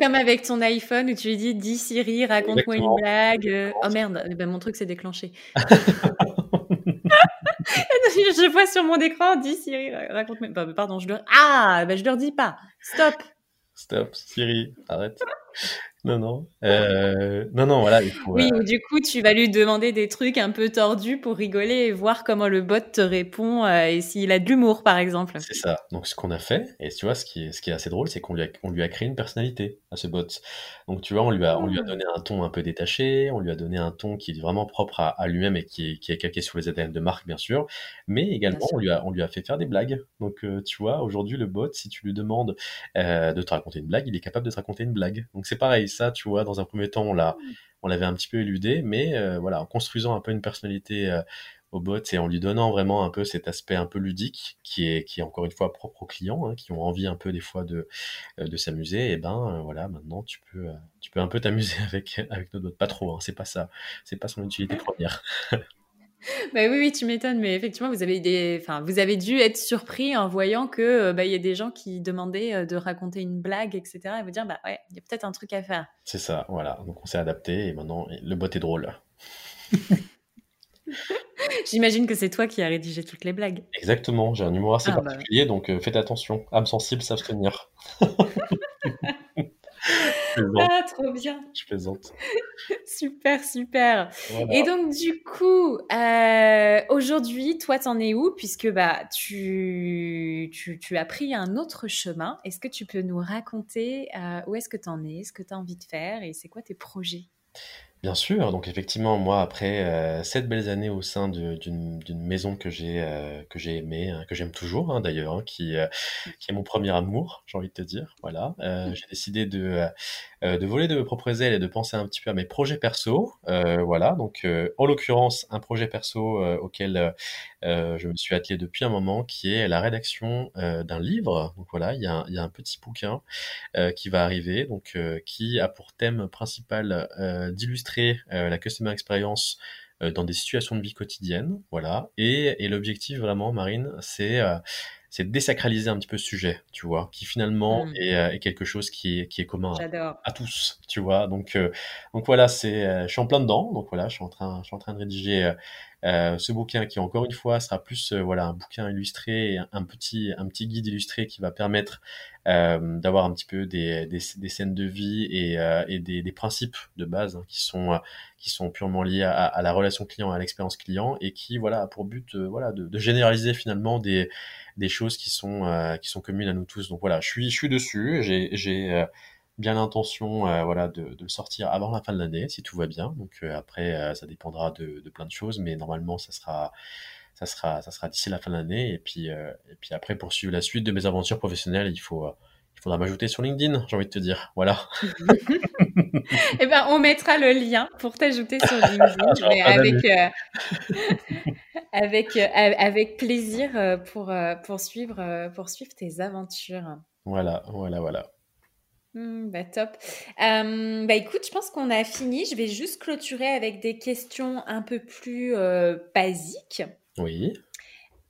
comme avec ton iPhone où tu lui dis: «Dis Siri, raconte-moi une blague», oh merde, eh ben, mon truc s'est déclenché. *laughs* vois sur mon écran: «Dis Siri, ra raconte-moi» bah, pardon, je leur ah! Bah, je leur dis pas. Stop! Stop, Siri, arrête. Non, non, heu, non, non, voilà, faut, Oui, ou du coup, tu vas lui demander des trucs un peu tordus pour rigoler et voir comment le bot te répond, heu, et s'il a de l'humour, par exemple. C'est ça. Donc ce qu'on a fait et tu vois, ce qui est ce qui est assez drôle, c'est qu'on lui a on lui a créé une personnalité à ce bot. Donc tu vois, on lui a on lui a Mmh. donné un ton un peu détaché, on lui a donné un ton qui est vraiment propre à à lui-même et qui est qui est calqué sur les ADN de marque, bien sûr, mais également on lui a on lui a fait faire des blagues. Donc heu, tu vois, aujourd'hui, le bot, si tu lui demandes, de te raconter une blague, il est capable de te raconter une blague. Donc c'est pareil, ça, tu vois, dans un premier temps, on l'a on l'avait un petit peu éludé, mais heu, voilà, en construisant un peu une personnalité, heu, au bot et en lui donnant vraiment un peu cet aspect un peu ludique qui est qui est encore une fois propre aux clients, hein, qui ont envie un peu des fois de, heu, de s'amuser et ben, heu, voilà, maintenant tu peux, tu peux un peu t'amuser *laughs* avec avec notre bot. Pas trop, hein, c'est pas ça, c'est pas son utilité première. *laughs* Bah, oui, oui, tu m'étonnes, mais effectivement, vous avez des enfin, vous avez dû être surpris en voyant que, heu, bah, il y a des gens qui demandaient, heu, de raconter une blague et cetera et vous dire: «Bah, ouais, il y a peut-être un truc à faire». C'est ça, voilà, donc on s'est adapté et maintenant le bot est drôle. *laughs* J'imagine que c'est toi qui as rédigé toutes les blagues? Exactement, j'ai un humour assez Ah bah particulier donc heu, faites attention, âmes sensibles, s'abstenir. *laughs* Ah, trop bien! je plaisante. *laughs* Super, super et donc du coup, heu, aujourd'hui, toi, tu en es où? Puisque, bah, tu tu tu as pris un autre chemin. Est-ce que tu peux nous raconter, heu, où est-ce que tu en es? Ce que tu as envie de faire? Et c'est quoi tes projets? Bien sûr, donc effectivement, moi, après, heu, 7 belles années au sein de d'une d'une maison que j'ai, heu, que j'ai aimée, hein, que j'aime toujours, hein, d'ailleurs, hein, qui, heu, qui est mon premier amour, j'ai envie de te dire, voilà. Heu, j'ai décidé de, de voler de mes propres ailes et de penser un petit peu à mes projets perso, voilà, donc en l'occurrence, un projet perso, auquel, je me suis attelé depuis un moment, qui est la rédaction, d'un livre. Donc voilà, il y a un il y a un petit bouquin qui va arriver, donc qui a pour thème principal, heu, d'illustrer, heu, la customer experience, heu, dans des situations de vie quotidiennes, voilà et et l'objectif vraiment Marine, c'est, heu, c'est de désacraliser un petit peu ce sujet, tu vois? Qui finalement Mmh, est, est quelque chose qui est qui est commun à tous, tu vois? Donc donc voilà, c'est, je suis en plein dedans, donc voilà, je suis en train je suis en train de rédiger, heu, ce bouquin qui encore une fois sera plus, heu, voilà, un bouquin illustré un petit un petit guide illustré qui va permettre euh, d'avoir un petit peu des, des, des scènes de vie et, euh, et des, des principes de base hein, qui sont euh, qui sont purement liés à, à la relation client, à l'expérience client et qui voilà a pour but euh, voilà de, de généraliser finalement des des choses qui sont euh, qui sont communes à nous tous. Donc voilà, je suis je suis dessus, j'ai j'ai euh, bien l'intention euh, voilà de, de le sortir avant la fin de l'année si tout va bien. Donc euh, après euh, ça dépendra de, de plein de choses, mais normalement ça sera ça sera, ça sera d'ici la fin de l'année. Et puis, et puis après, pour suivre la suite de mes aventures professionnelles, il faut, il faudra m'ajouter sur LinkedIn, j'ai envie de te dire. Voilà. *laughs* Eh ben, on mettra le lien pour t'ajouter sur LinkedIn, *laughs* mais avec, *laughs* avec, avec plaisir, pour, heu, pour suivre, heu, pour suivre tes aventures. Voilà, voilà, voilà. Mmh, bah, top. Bah, écoute, je pense qu'on a fini. Je vais juste clôturer avec des questions un peu plus, basiques. Oui.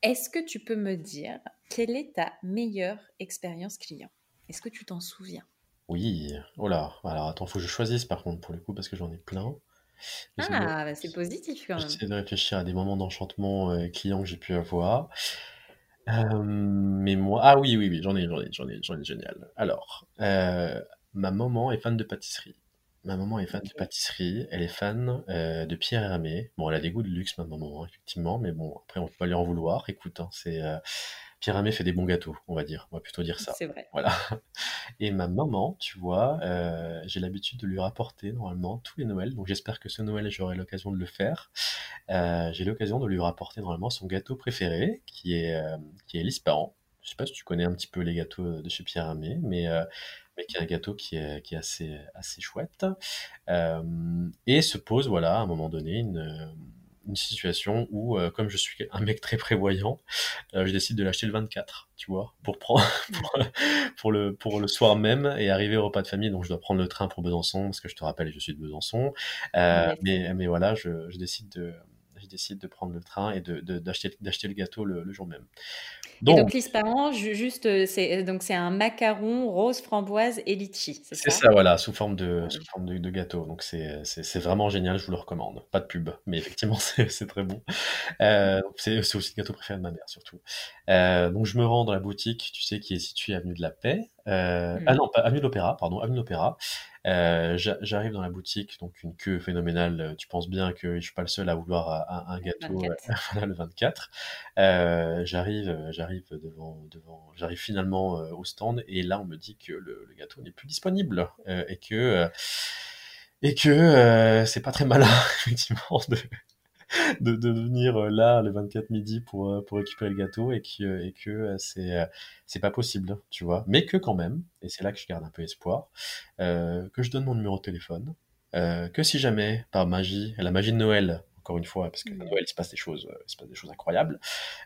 Est-ce que tu peux me dire quelle est ta meilleure expérience client? Est-ce que tu t'en souviens? Oui. Oh là. Alors attends, faut que je choisisse par contre pour le coup parce que j'en ai plein. De, Ah, bah, c'est positif quand même. j'essaie de réfléchir à des moments d'enchantement euh, clients que j'ai pu avoir. Euh, mais moi, ah oui, oui, oui, j'en ai, j'en ai, j'en ai, j'en ai génial. Alors, euh, ma maman est fan de pâtisserie. Ma maman est fan de pâtisserie, elle est fan euh, de Pierre Hermé. Bon, elle a des goûts de luxe, ma maman, hein, effectivement, mais bon, après, on peut pas lui en vouloir. Écoute, hein, c'est, euh, Pierre Hermé fait des bons gâteaux, on va dire. On va plutôt dire ça. C'est vrai. Voilà. *laughs* Et ma maman, tu vois, euh, j'ai l'habitude de lui rapporter normalement tous les Noëls. Donc j'espère que ce Noël, j'aurai l'occasion de le faire. Euh, j'ai l'occasion de lui rapporter normalement son gâteau préféré, qui est, euh, qui est l'Ispahan. Je sais pas si tu connais un petit peu les gâteaux de chez Pierre Hermé, mais, mais qui est un gâteau qui est, qui est assez, assez chouette. et se pose, voilà, à un moment donné, une une situation où, euh, comme je suis un mec très prévoyant, euh, je décide de l'acheter le 24, tu vois, pour prendre *laughs* pour, le pour le soir même et arriver au repas de famille. Donc je dois prendre le train pour Besançon parce que je te rappelle, je suis de Besançon. Euh, mais mais voilà, je, je décide de je décide de prendre le train et d'acheter de, d'acheter le gâteau le, jour même. Donc, et donc l'ispahan, juste, c'est donc c'est un macaron rose framboise et litchi, c'est ça? C'est ça, voilà, sous forme de, sous forme de, gâteau. Donc c'est vraiment génial, je vous le recommande. Pas de pub, mais effectivement *laughs* c'est très bon. Euh, c'est aussi le gâteau préféré de ma mère surtout. Euh, donc je me rends dans la boutique, tu sais, qui est située avenue de la Paix. Euh, mmh. Ah non, pas avenue de l'Opéra, pardon, avenue de l'Opéra. Euh, j'arrive dans la boutique, donc une queue phénoménale. Tu penses bien que je suis pas le seul à vouloir un, gâteau *laughs* le 24. Euh, j'arrive, j'arrive devant, devant, j'arrive finalement au stand et là on me dit que le, gâteau n'est plus disponible et que et que c'est pas très malin *laughs* effectivement de de, de, venir euh, là le 24 midi pour, euh, pour récupérer le gâteau et que, euh, et que c'est, c'est pas possible, tu vois. Mais que quand même, et c'est là que je garde un peu espoir, que je donne mon numéro de téléphone, que si jamais, par magie, la magie de Noël, encore une fois, parce que à Noël, il se passe des choses, il se passe des choses incroyables.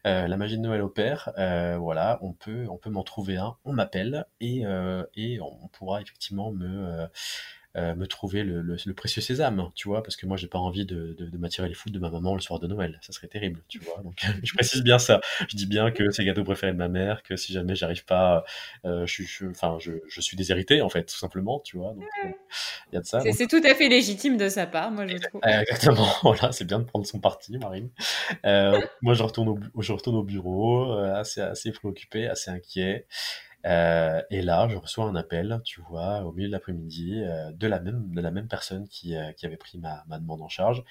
la magie de Noël opère, voilà, on peut, on peut m'en trouver un, on m'appelle et, et on pourra effectivement me, euh, me trouver le, le, précieux sésame, tu vois, parce que moi j'ai pas envie de, de, m'attirer les foutes de ma maman le soir de Noël, ça serait terrible, tu vois. Donc *laughs* je précise bien ça. Je dis bien que c'est le gâteau préféré de ma mère, que si jamais j'arrive pas, euh, je, je, enfin, je, je, suis déshérité en fait, tout simplement, tu vois. Donc il euh, y a de ça. C'est tout à fait légitime de sa part, moi je trouve. Exactement, *laughs* voilà, c'est bien de prendre son parti, Marine. moi je retourne au, je retourne au bureau, assez, assez préoccupé, assez inquiet. Euh, et là, je reçois un appel, tu vois, au milieu de l'après-midi, euh, de la même de la même personne qui, euh, qui avait pris ma, ma demande en charge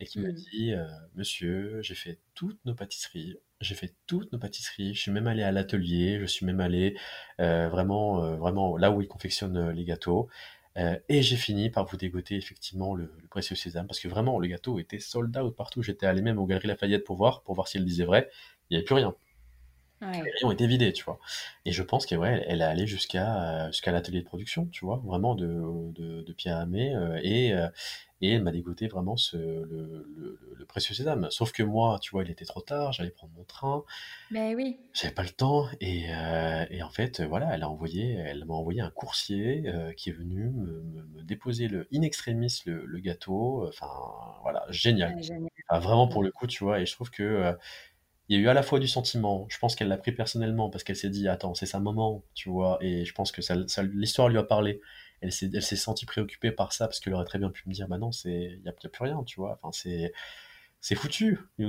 et qui me mmh. dit, «Monsieur, j'ai fait toutes nos pâtisseries, j'ai fait toutes nos pâtisseries, je suis même allé à l'atelier, je suis même allé, vraiment, vraiment là où ils confectionnent, les gâteaux, et j'ai fini par vous dégoter effectivement le le précieux sésame» parce que vraiment le gâteau était sold out partout. J'étais allé même aux Galeries Lafayette pour voir, pour voir si elle disait vrai. Il y avait plus rien. Les rayons étaient vidés, tu vois. Et je pense qu'elle ouais, elle est allée jusqu'à jusqu'à l'atelier de production, tu vois, vraiment de, de, de Pierre Amé, euh, et, euh, et elle m'a dégoté vraiment ce, le, le, le, précieux sésame. Sauf que moi, tu vois, il était trop tard, j'allais prendre mon train. Ben oui. J'avais pas le temps, et, euh, et en fait, voilà, elle a envoyé, elle m'a envoyé un coursier qui est venu me, me, déposer le in extremis le, le gâteau. Enfin, voilà, génial. génial. vraiment pour le coup, tu vois, et je trouve que il y a eu à la fois du sentiment, je pense qu'elle l'a pris personnellement parce qu'elle s'est dit attends c'est sa maman, tu vois, et je pense que ça, l'histoire lui a parlé. Elle s'est, sentie préoccupée par ça parce qu'elle aurait très bien pu me dire bah non c'est, il y a, plus rien, tu vois. Enfin c'est, foutu. *laughs* Vous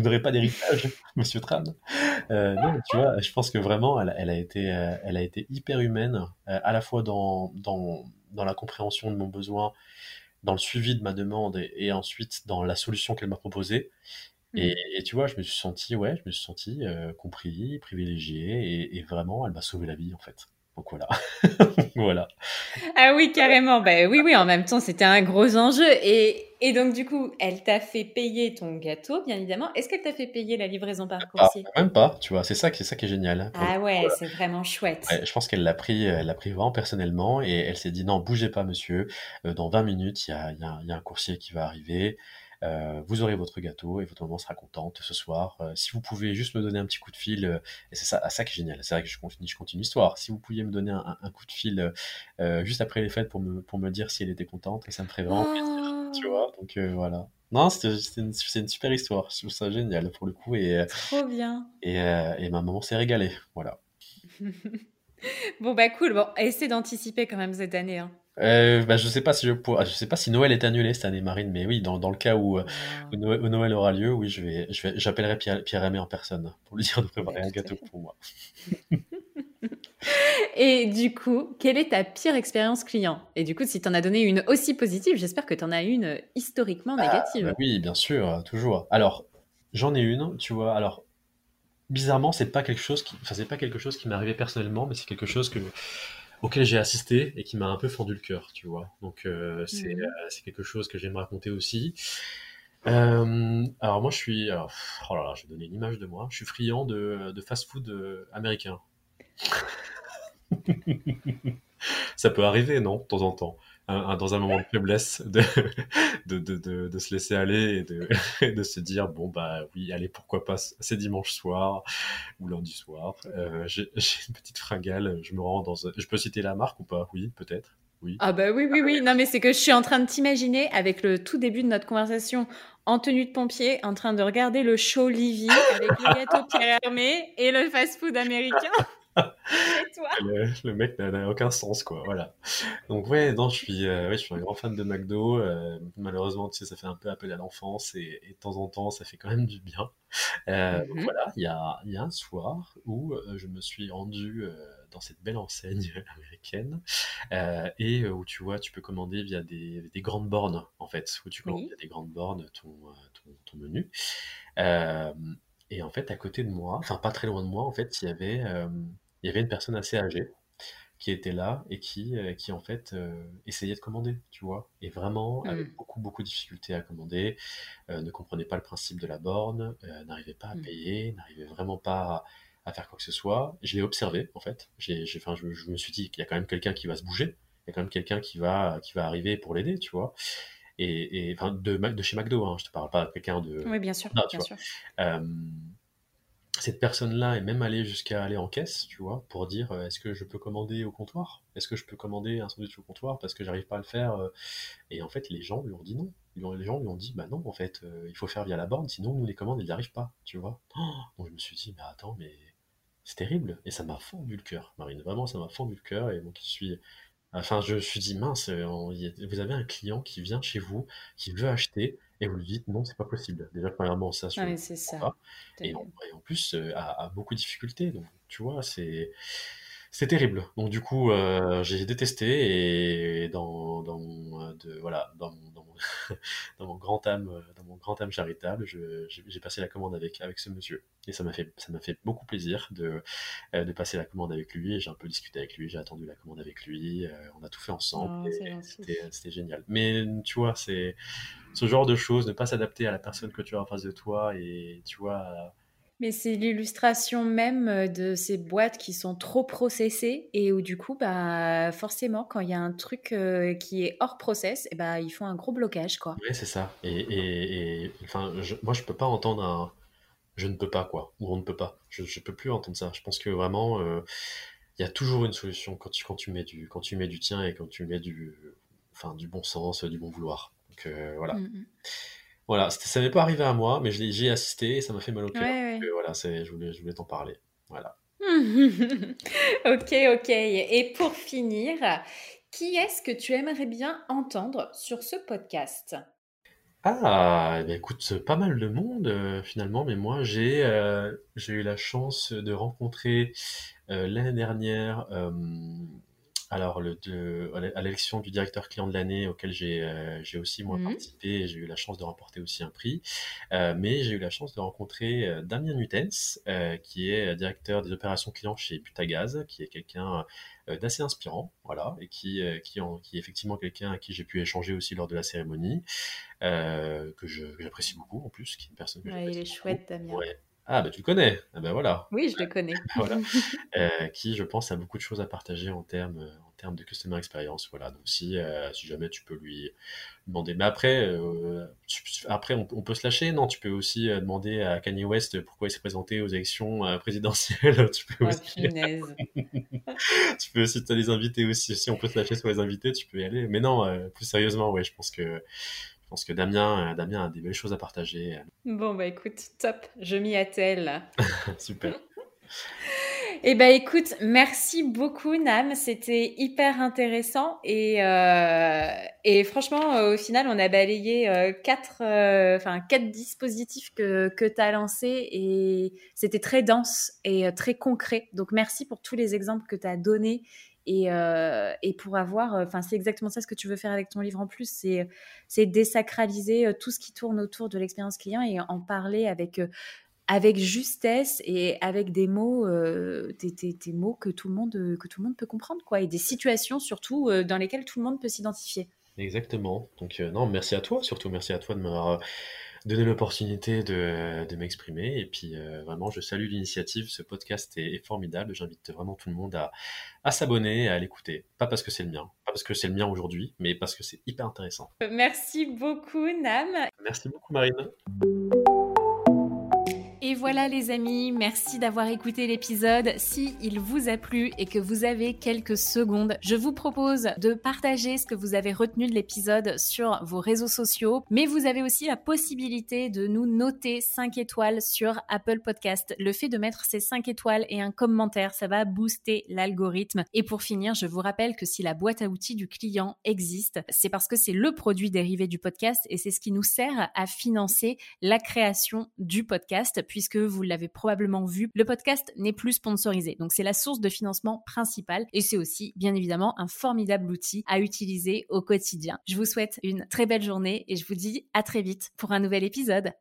n'aurez, pas d'héritage, *laughs* Monsieur Tran. Euh, non, tu vois, je pense que vraiment elle, a été, euh, elle a été hyper humaine, euh, à la fois dans, dans, dans la compréhension de mon besoin, dans le suivi de ma demande et ensuite dans la solution qu'elle m'a proposée. Mmh. Et, tu vois, je me suis senti, ouais, je me suis senti euh, compris, privilégié, et, vraiment, elle m'a sauvé la vie en fait. Donc voilà, *laughs* voilà. Ah oui, carrément. Bah oui, oui. En même temps, c'était un gros enjeu. Et, et donc du coup, elle t'a fait payer ton gâteau, bien évidemment. Est-ce qu'elle t'a fait payer la livraison par coursier? Même pas. Tu vois, c'est ça, c'est ça qui est génial. Ah ouais, c'est vraiment chouette. je pense qu'elle l'a pris, elle l'a pris vraiment personnellement, et elle s'est dit non, bougez pas, monsieur. Euh, dans 20 minutes, il y a, y, a, y a un coursier qui va arriver. Euh, vous aurez votre gâteau et votre maman sera contente ce soir. Euh, si vous pouvez juste me donner un petit coup de fil, euh, et c'est ça, ça qui est génial, c'est vrai que je continue, je continue l'histoire. Si vous pouviez me donner un, un coup de fil juste après les fêtes pour me, pour me dire si elle était contente, ça me ferait vraiment plaisir, tu vois. Donc voilà. Non, c'est une, une, super histoire. Je trouve ça génial pour le coup. Et, Trop bien. Et, et ma maman s'est régalée. Voilà. *laughs* bon, bah cool. Bon, essaie d'anticiper quand même cette année. Hein. Euh, bah, je sais pas si je pourrais, je sais pas si Noël est annulé cette année, Marine, mais oui, dans, dans le cas où, euh, où, Noël, aura lieu, oui, je vais, je vais, j'appellerai Pierre, Pierre Aimé en personne pour lui dire de préparer un gâteau pour moi. *laughs* Et du coup, quelle est ta pire expérience client? Et du coup, si tu en as donné une aussi positive, j'espère que tu en as une historiquement ah, négative. bah oui, bien sûr, toujours. Alors, j'en ai une, tu vois. Alors, bizarrement, c'est pas quelque chose qui, enfin, c'est pas quelque chose qui m'est arrivé personnellement, mais c'est quelque chose que auquel j'ai assisté et qui m'a un peu fendu le cœur, tu vois. Donc euh, c'est Mhm. euh, c'est quelque chose que j'aime raconter aussi. Euh, alors moi je suis, alors, oh là là, je vais donner une image de moi. Je suis friand de, de fast-food euh, américain. *laughs* Ça peut arriver, non, de temps en temps, Dans un moment de faiblesse, de, *laughs* se laisser aller *laughs* et de, se dire, bon, bah oui, allez, pourquoi pas, c'est dimanche soir ou lundi soir. Euh, *laughs* j'ai une petite fringale, je me rends dans... Je peux citer la marque ou pas? Oui, peut-être. Oui. Ah bah oui, oui, oui. Non, mais c'est que je suis en train de t'imaginer avec le tout début de notre conversation en tenue de pompier, en train de regarder le show Livy avec le gâteau Pierre Hermé et le fast-food américain. *laughs* Le, le mec n'a aucun sens, quoi. Voilà. Donc ouais, non, je suis, euh, ouais, je suis un grand fan de McDo. euh, malheureusement, tu sais, ça fait un peu appel à l'enfance et, et de temps en temps, ça fait quand même du bien. Euh, donc Mhm. voilà, il y a, il y a un soir où euh, je me suis rendu dans cette belle enseigne *laughs* américaine euh, et où tu vois, tu peux commander via des, des grandes bornes, en fait, où tu commandes Oui. via des grandes bornes ton, ton, ton menu. Euh, et en fait, à côté de moi, enfin pas très loin de moi, en fait, il y avait, euh, il y avait une personne assez âgée qui était là et qui, euh, qui en fait euh, essayait de commander, tu vois, et vraiment avec Mm. beaucoup beaucoup de difficultés à commander, euh, ne comprenait pas le principe de la borne, euh, n'arrivait pas à Mm. payer, n'arrivait vraiment pas à, à faire quoi que ce soit. Je l'ai observé en fait. J'ai, j'ai, enfin, je, je me suis dit qu'il y a quand même quelqu'un qui va se bouger, il y a quand même quelqu'un qui va qui va arriver pour l'aider, tu vois. Et, et enfin de, de chez McDo, hein, je te parle pas de quelqu'un de Oui, bien sûr, bien sûr. Cette personne-là est même allée jusqu'à aller en caisse, tu vois, pour dire euh, est-ce que je peux commander au comptoir? Est-ce que je peux commander un sandwich au comptoir parce que j'arrive pas à le faire euh? Et en fait, les gens lui ont dit non. Les gens lui ont dit bah non, en fait, euh, il faut faire via la borne, sinon nous les commandes, elles n'y arrivent pas, tu vois. *gasps* Donc je me suis dit mais attends, mais c'est terrible. Et ça m'a fendu le cœur, Marine. Vraiment, ça m'a fendu le cœur. Et donc je suis Enfin, je me suis dit, mince, vous avez un client qui vient chez vous, qui veut acheter, et vous lui dites, non, c'est pas possible. Déjà, premièrement, ça, mais c'est ça. pas. Et en, et en plus, euh, a, a beaucoup de difficultés. Donc, tu vois, c'est c'est terrible. Donc, du coup, euh, j'ai détesté, et dans, dans mon, euh, de, voilà, dans mon, dans mon, *laughs* dans mon grand âme, euh, dans mon grand âme charitable, j'ai passé la commande avec, avec ce monsieur. Et ça m'a fait, ça m'a fait beaucoup plaisir de, de passer la commande avec lui. J'ai un peu discuté avec lui, j'ai attendu la commande avec lui. on a tout fait ensemble. Oh, et c'était génial. Mais tu vois, c'est ce genre de choses, ne pas s'adapter à la personne que tu as en face de toi et tu vois. Mais c'est l'illustration même euh, de ces boîtes qui sont trop processées et où du coup, bah, forcément, quand il y a un truc euh, qui est hors process, eh bah, ils font un gros blocage, quoi. Ouais, c'est ça. Et, et, et, enfin, je- moi, je peux pas entendre un je ne peux pas, quoi, ou on ne peut pas. Je, je peux plus entendre ça. Je pense que vraiment, euh, il y a toujours une solution quand tu, quand tu mets du, quand tu mets du tien et quand tu mets du, enfin, du bon sens, du bon vouloir. Donc, euh, voilà. Mm, Voilà, c'était- ça m'est pas arrivé à moi, mais je l'ai- j'y ai assisté et ça m'a fait mal au cœur. Ouais, Donc, ouais. euh, voilà, c'est, je voulais, je voulais t'en parler. Voilà. *laughs* Ok, ok. Et pour finir, qui est-ce que tu aimerais bien entendre sur ce podcast? Ah, eh écoute, pas mal de monde euh, finalement, mais moi j'ai euh, j'ai eu la chance de rencontrer euh, l'année dernière, alors le, de, à l'é- à l'élection du directeur client de l'année auquel j'ai euh, aussi moi Mhm. participé, j'ai eu la chance de remporter aussi un prix, Euh, mais j'ai eu la chance de rencontrer euh, Damien Nutens, euh, qui est directeur des opérations clients chez Butagaz, qui est quelqu'un d'assez inspirant, voilà, et qui, qui, en- qui est effectivement quelqu'un à qui j'ai pu échanger aussi lors de la cérémonie que j'apprécie beaucoup en plus, qui est une personne que Ouais, il est beaucoup. chouette, Damien. Ouais. Ah, bah tu le connais. Ah, bah voilà. Oui, je le connais. *laughs* Voilà. *laughs* Euh, qui, je pense, a beaucoup de choses à partager en termes, euh, en termes de customer experience. Voilà. Donc, si, euh, si jamais tu peux lui demander. Mais après, euh, tu- après on, on peut se lâcher. Non, tu peux aussi demander à Kanye West pourquoi il s'est présenté aux élections présidentielles. *laughs* tu peux Oh, aussi, punaise. tu peux aussi, t'as les invités aussi. Si on peut se lâcher sur les invités, tu peux y aller. Mais non, plus sérieusement, ouais, je pense que, pense que Damien, euh, Damien a des belles choses à partager. Bon, bah écoute, top, je m'y attelle. *laughs* Super. *laughs* Eh ben écoute, merci beaucoup Nam, c'était hyper intéressant et, euh, et franchement euh, au final on a balayé euh, quatre, enfin quatre dispositifs que, que tu as lancés et c'était très dense et très concret. Donc merci pour tous les exemples que tu as donnés et, euh, et pour avoir, enfin c'est exactement ça ce que tu veux faire avec ton livre en plus, c'est désacraliser euh, tout ce qui tourne autour de l'expérience client et en parler avec euh, avec justesse et avec des mots, des, mots que tout le monde que tout le monde peut comprendre, quoi, et des situations surtout dans lesquelles tout le monde peut s'identifier. Exactement. Donc non, merci à toi, surtout merci à toi de m'avoir donner l'opportunité de, de m'exprimer. Et puis euh, vraiment, je salue l'initiative. Ce podcast est, formidable. J'invite vraiment tout le monde à, à s'abonner, à l'écouter. Pas parce que c'est le mien, pas parce que c'est le mien aujourd'hui, mais parce que c'est hyper intéressant. Merci beaucoup, Nam. Merci beaucoup, Marine. Voilà les amis, merci d'avoir écouté l'épisode. Si il vous a plu et que vous avez quelques secondes, je vous propose de partager ce que vous avez retenu de l'épisode sur vos réseaux sociaux, mais vous avez aussi la possibilité de nous noter 5 étoiles sur Apple Podcast. Le fait de mettre ces 5 étoiles et un commentaire, ça va booster l'algorithme. Et pour finir, je vous rappelle que si la boîte à outils du client existe, c'est parce que c'est le produit dérivé du podcast et c'est ce qui nous sert à financer la création du podcast puisque vous l'avez probablement vu, le podcast n'est plus sponsorisé. Donc c'est la source de financement principale et c'est aussi bien évidemment un formidable outil à utiliser au quotidien. Je vous souhaite une très belle journée et je vous dis à très vite pour un nouvel épisode.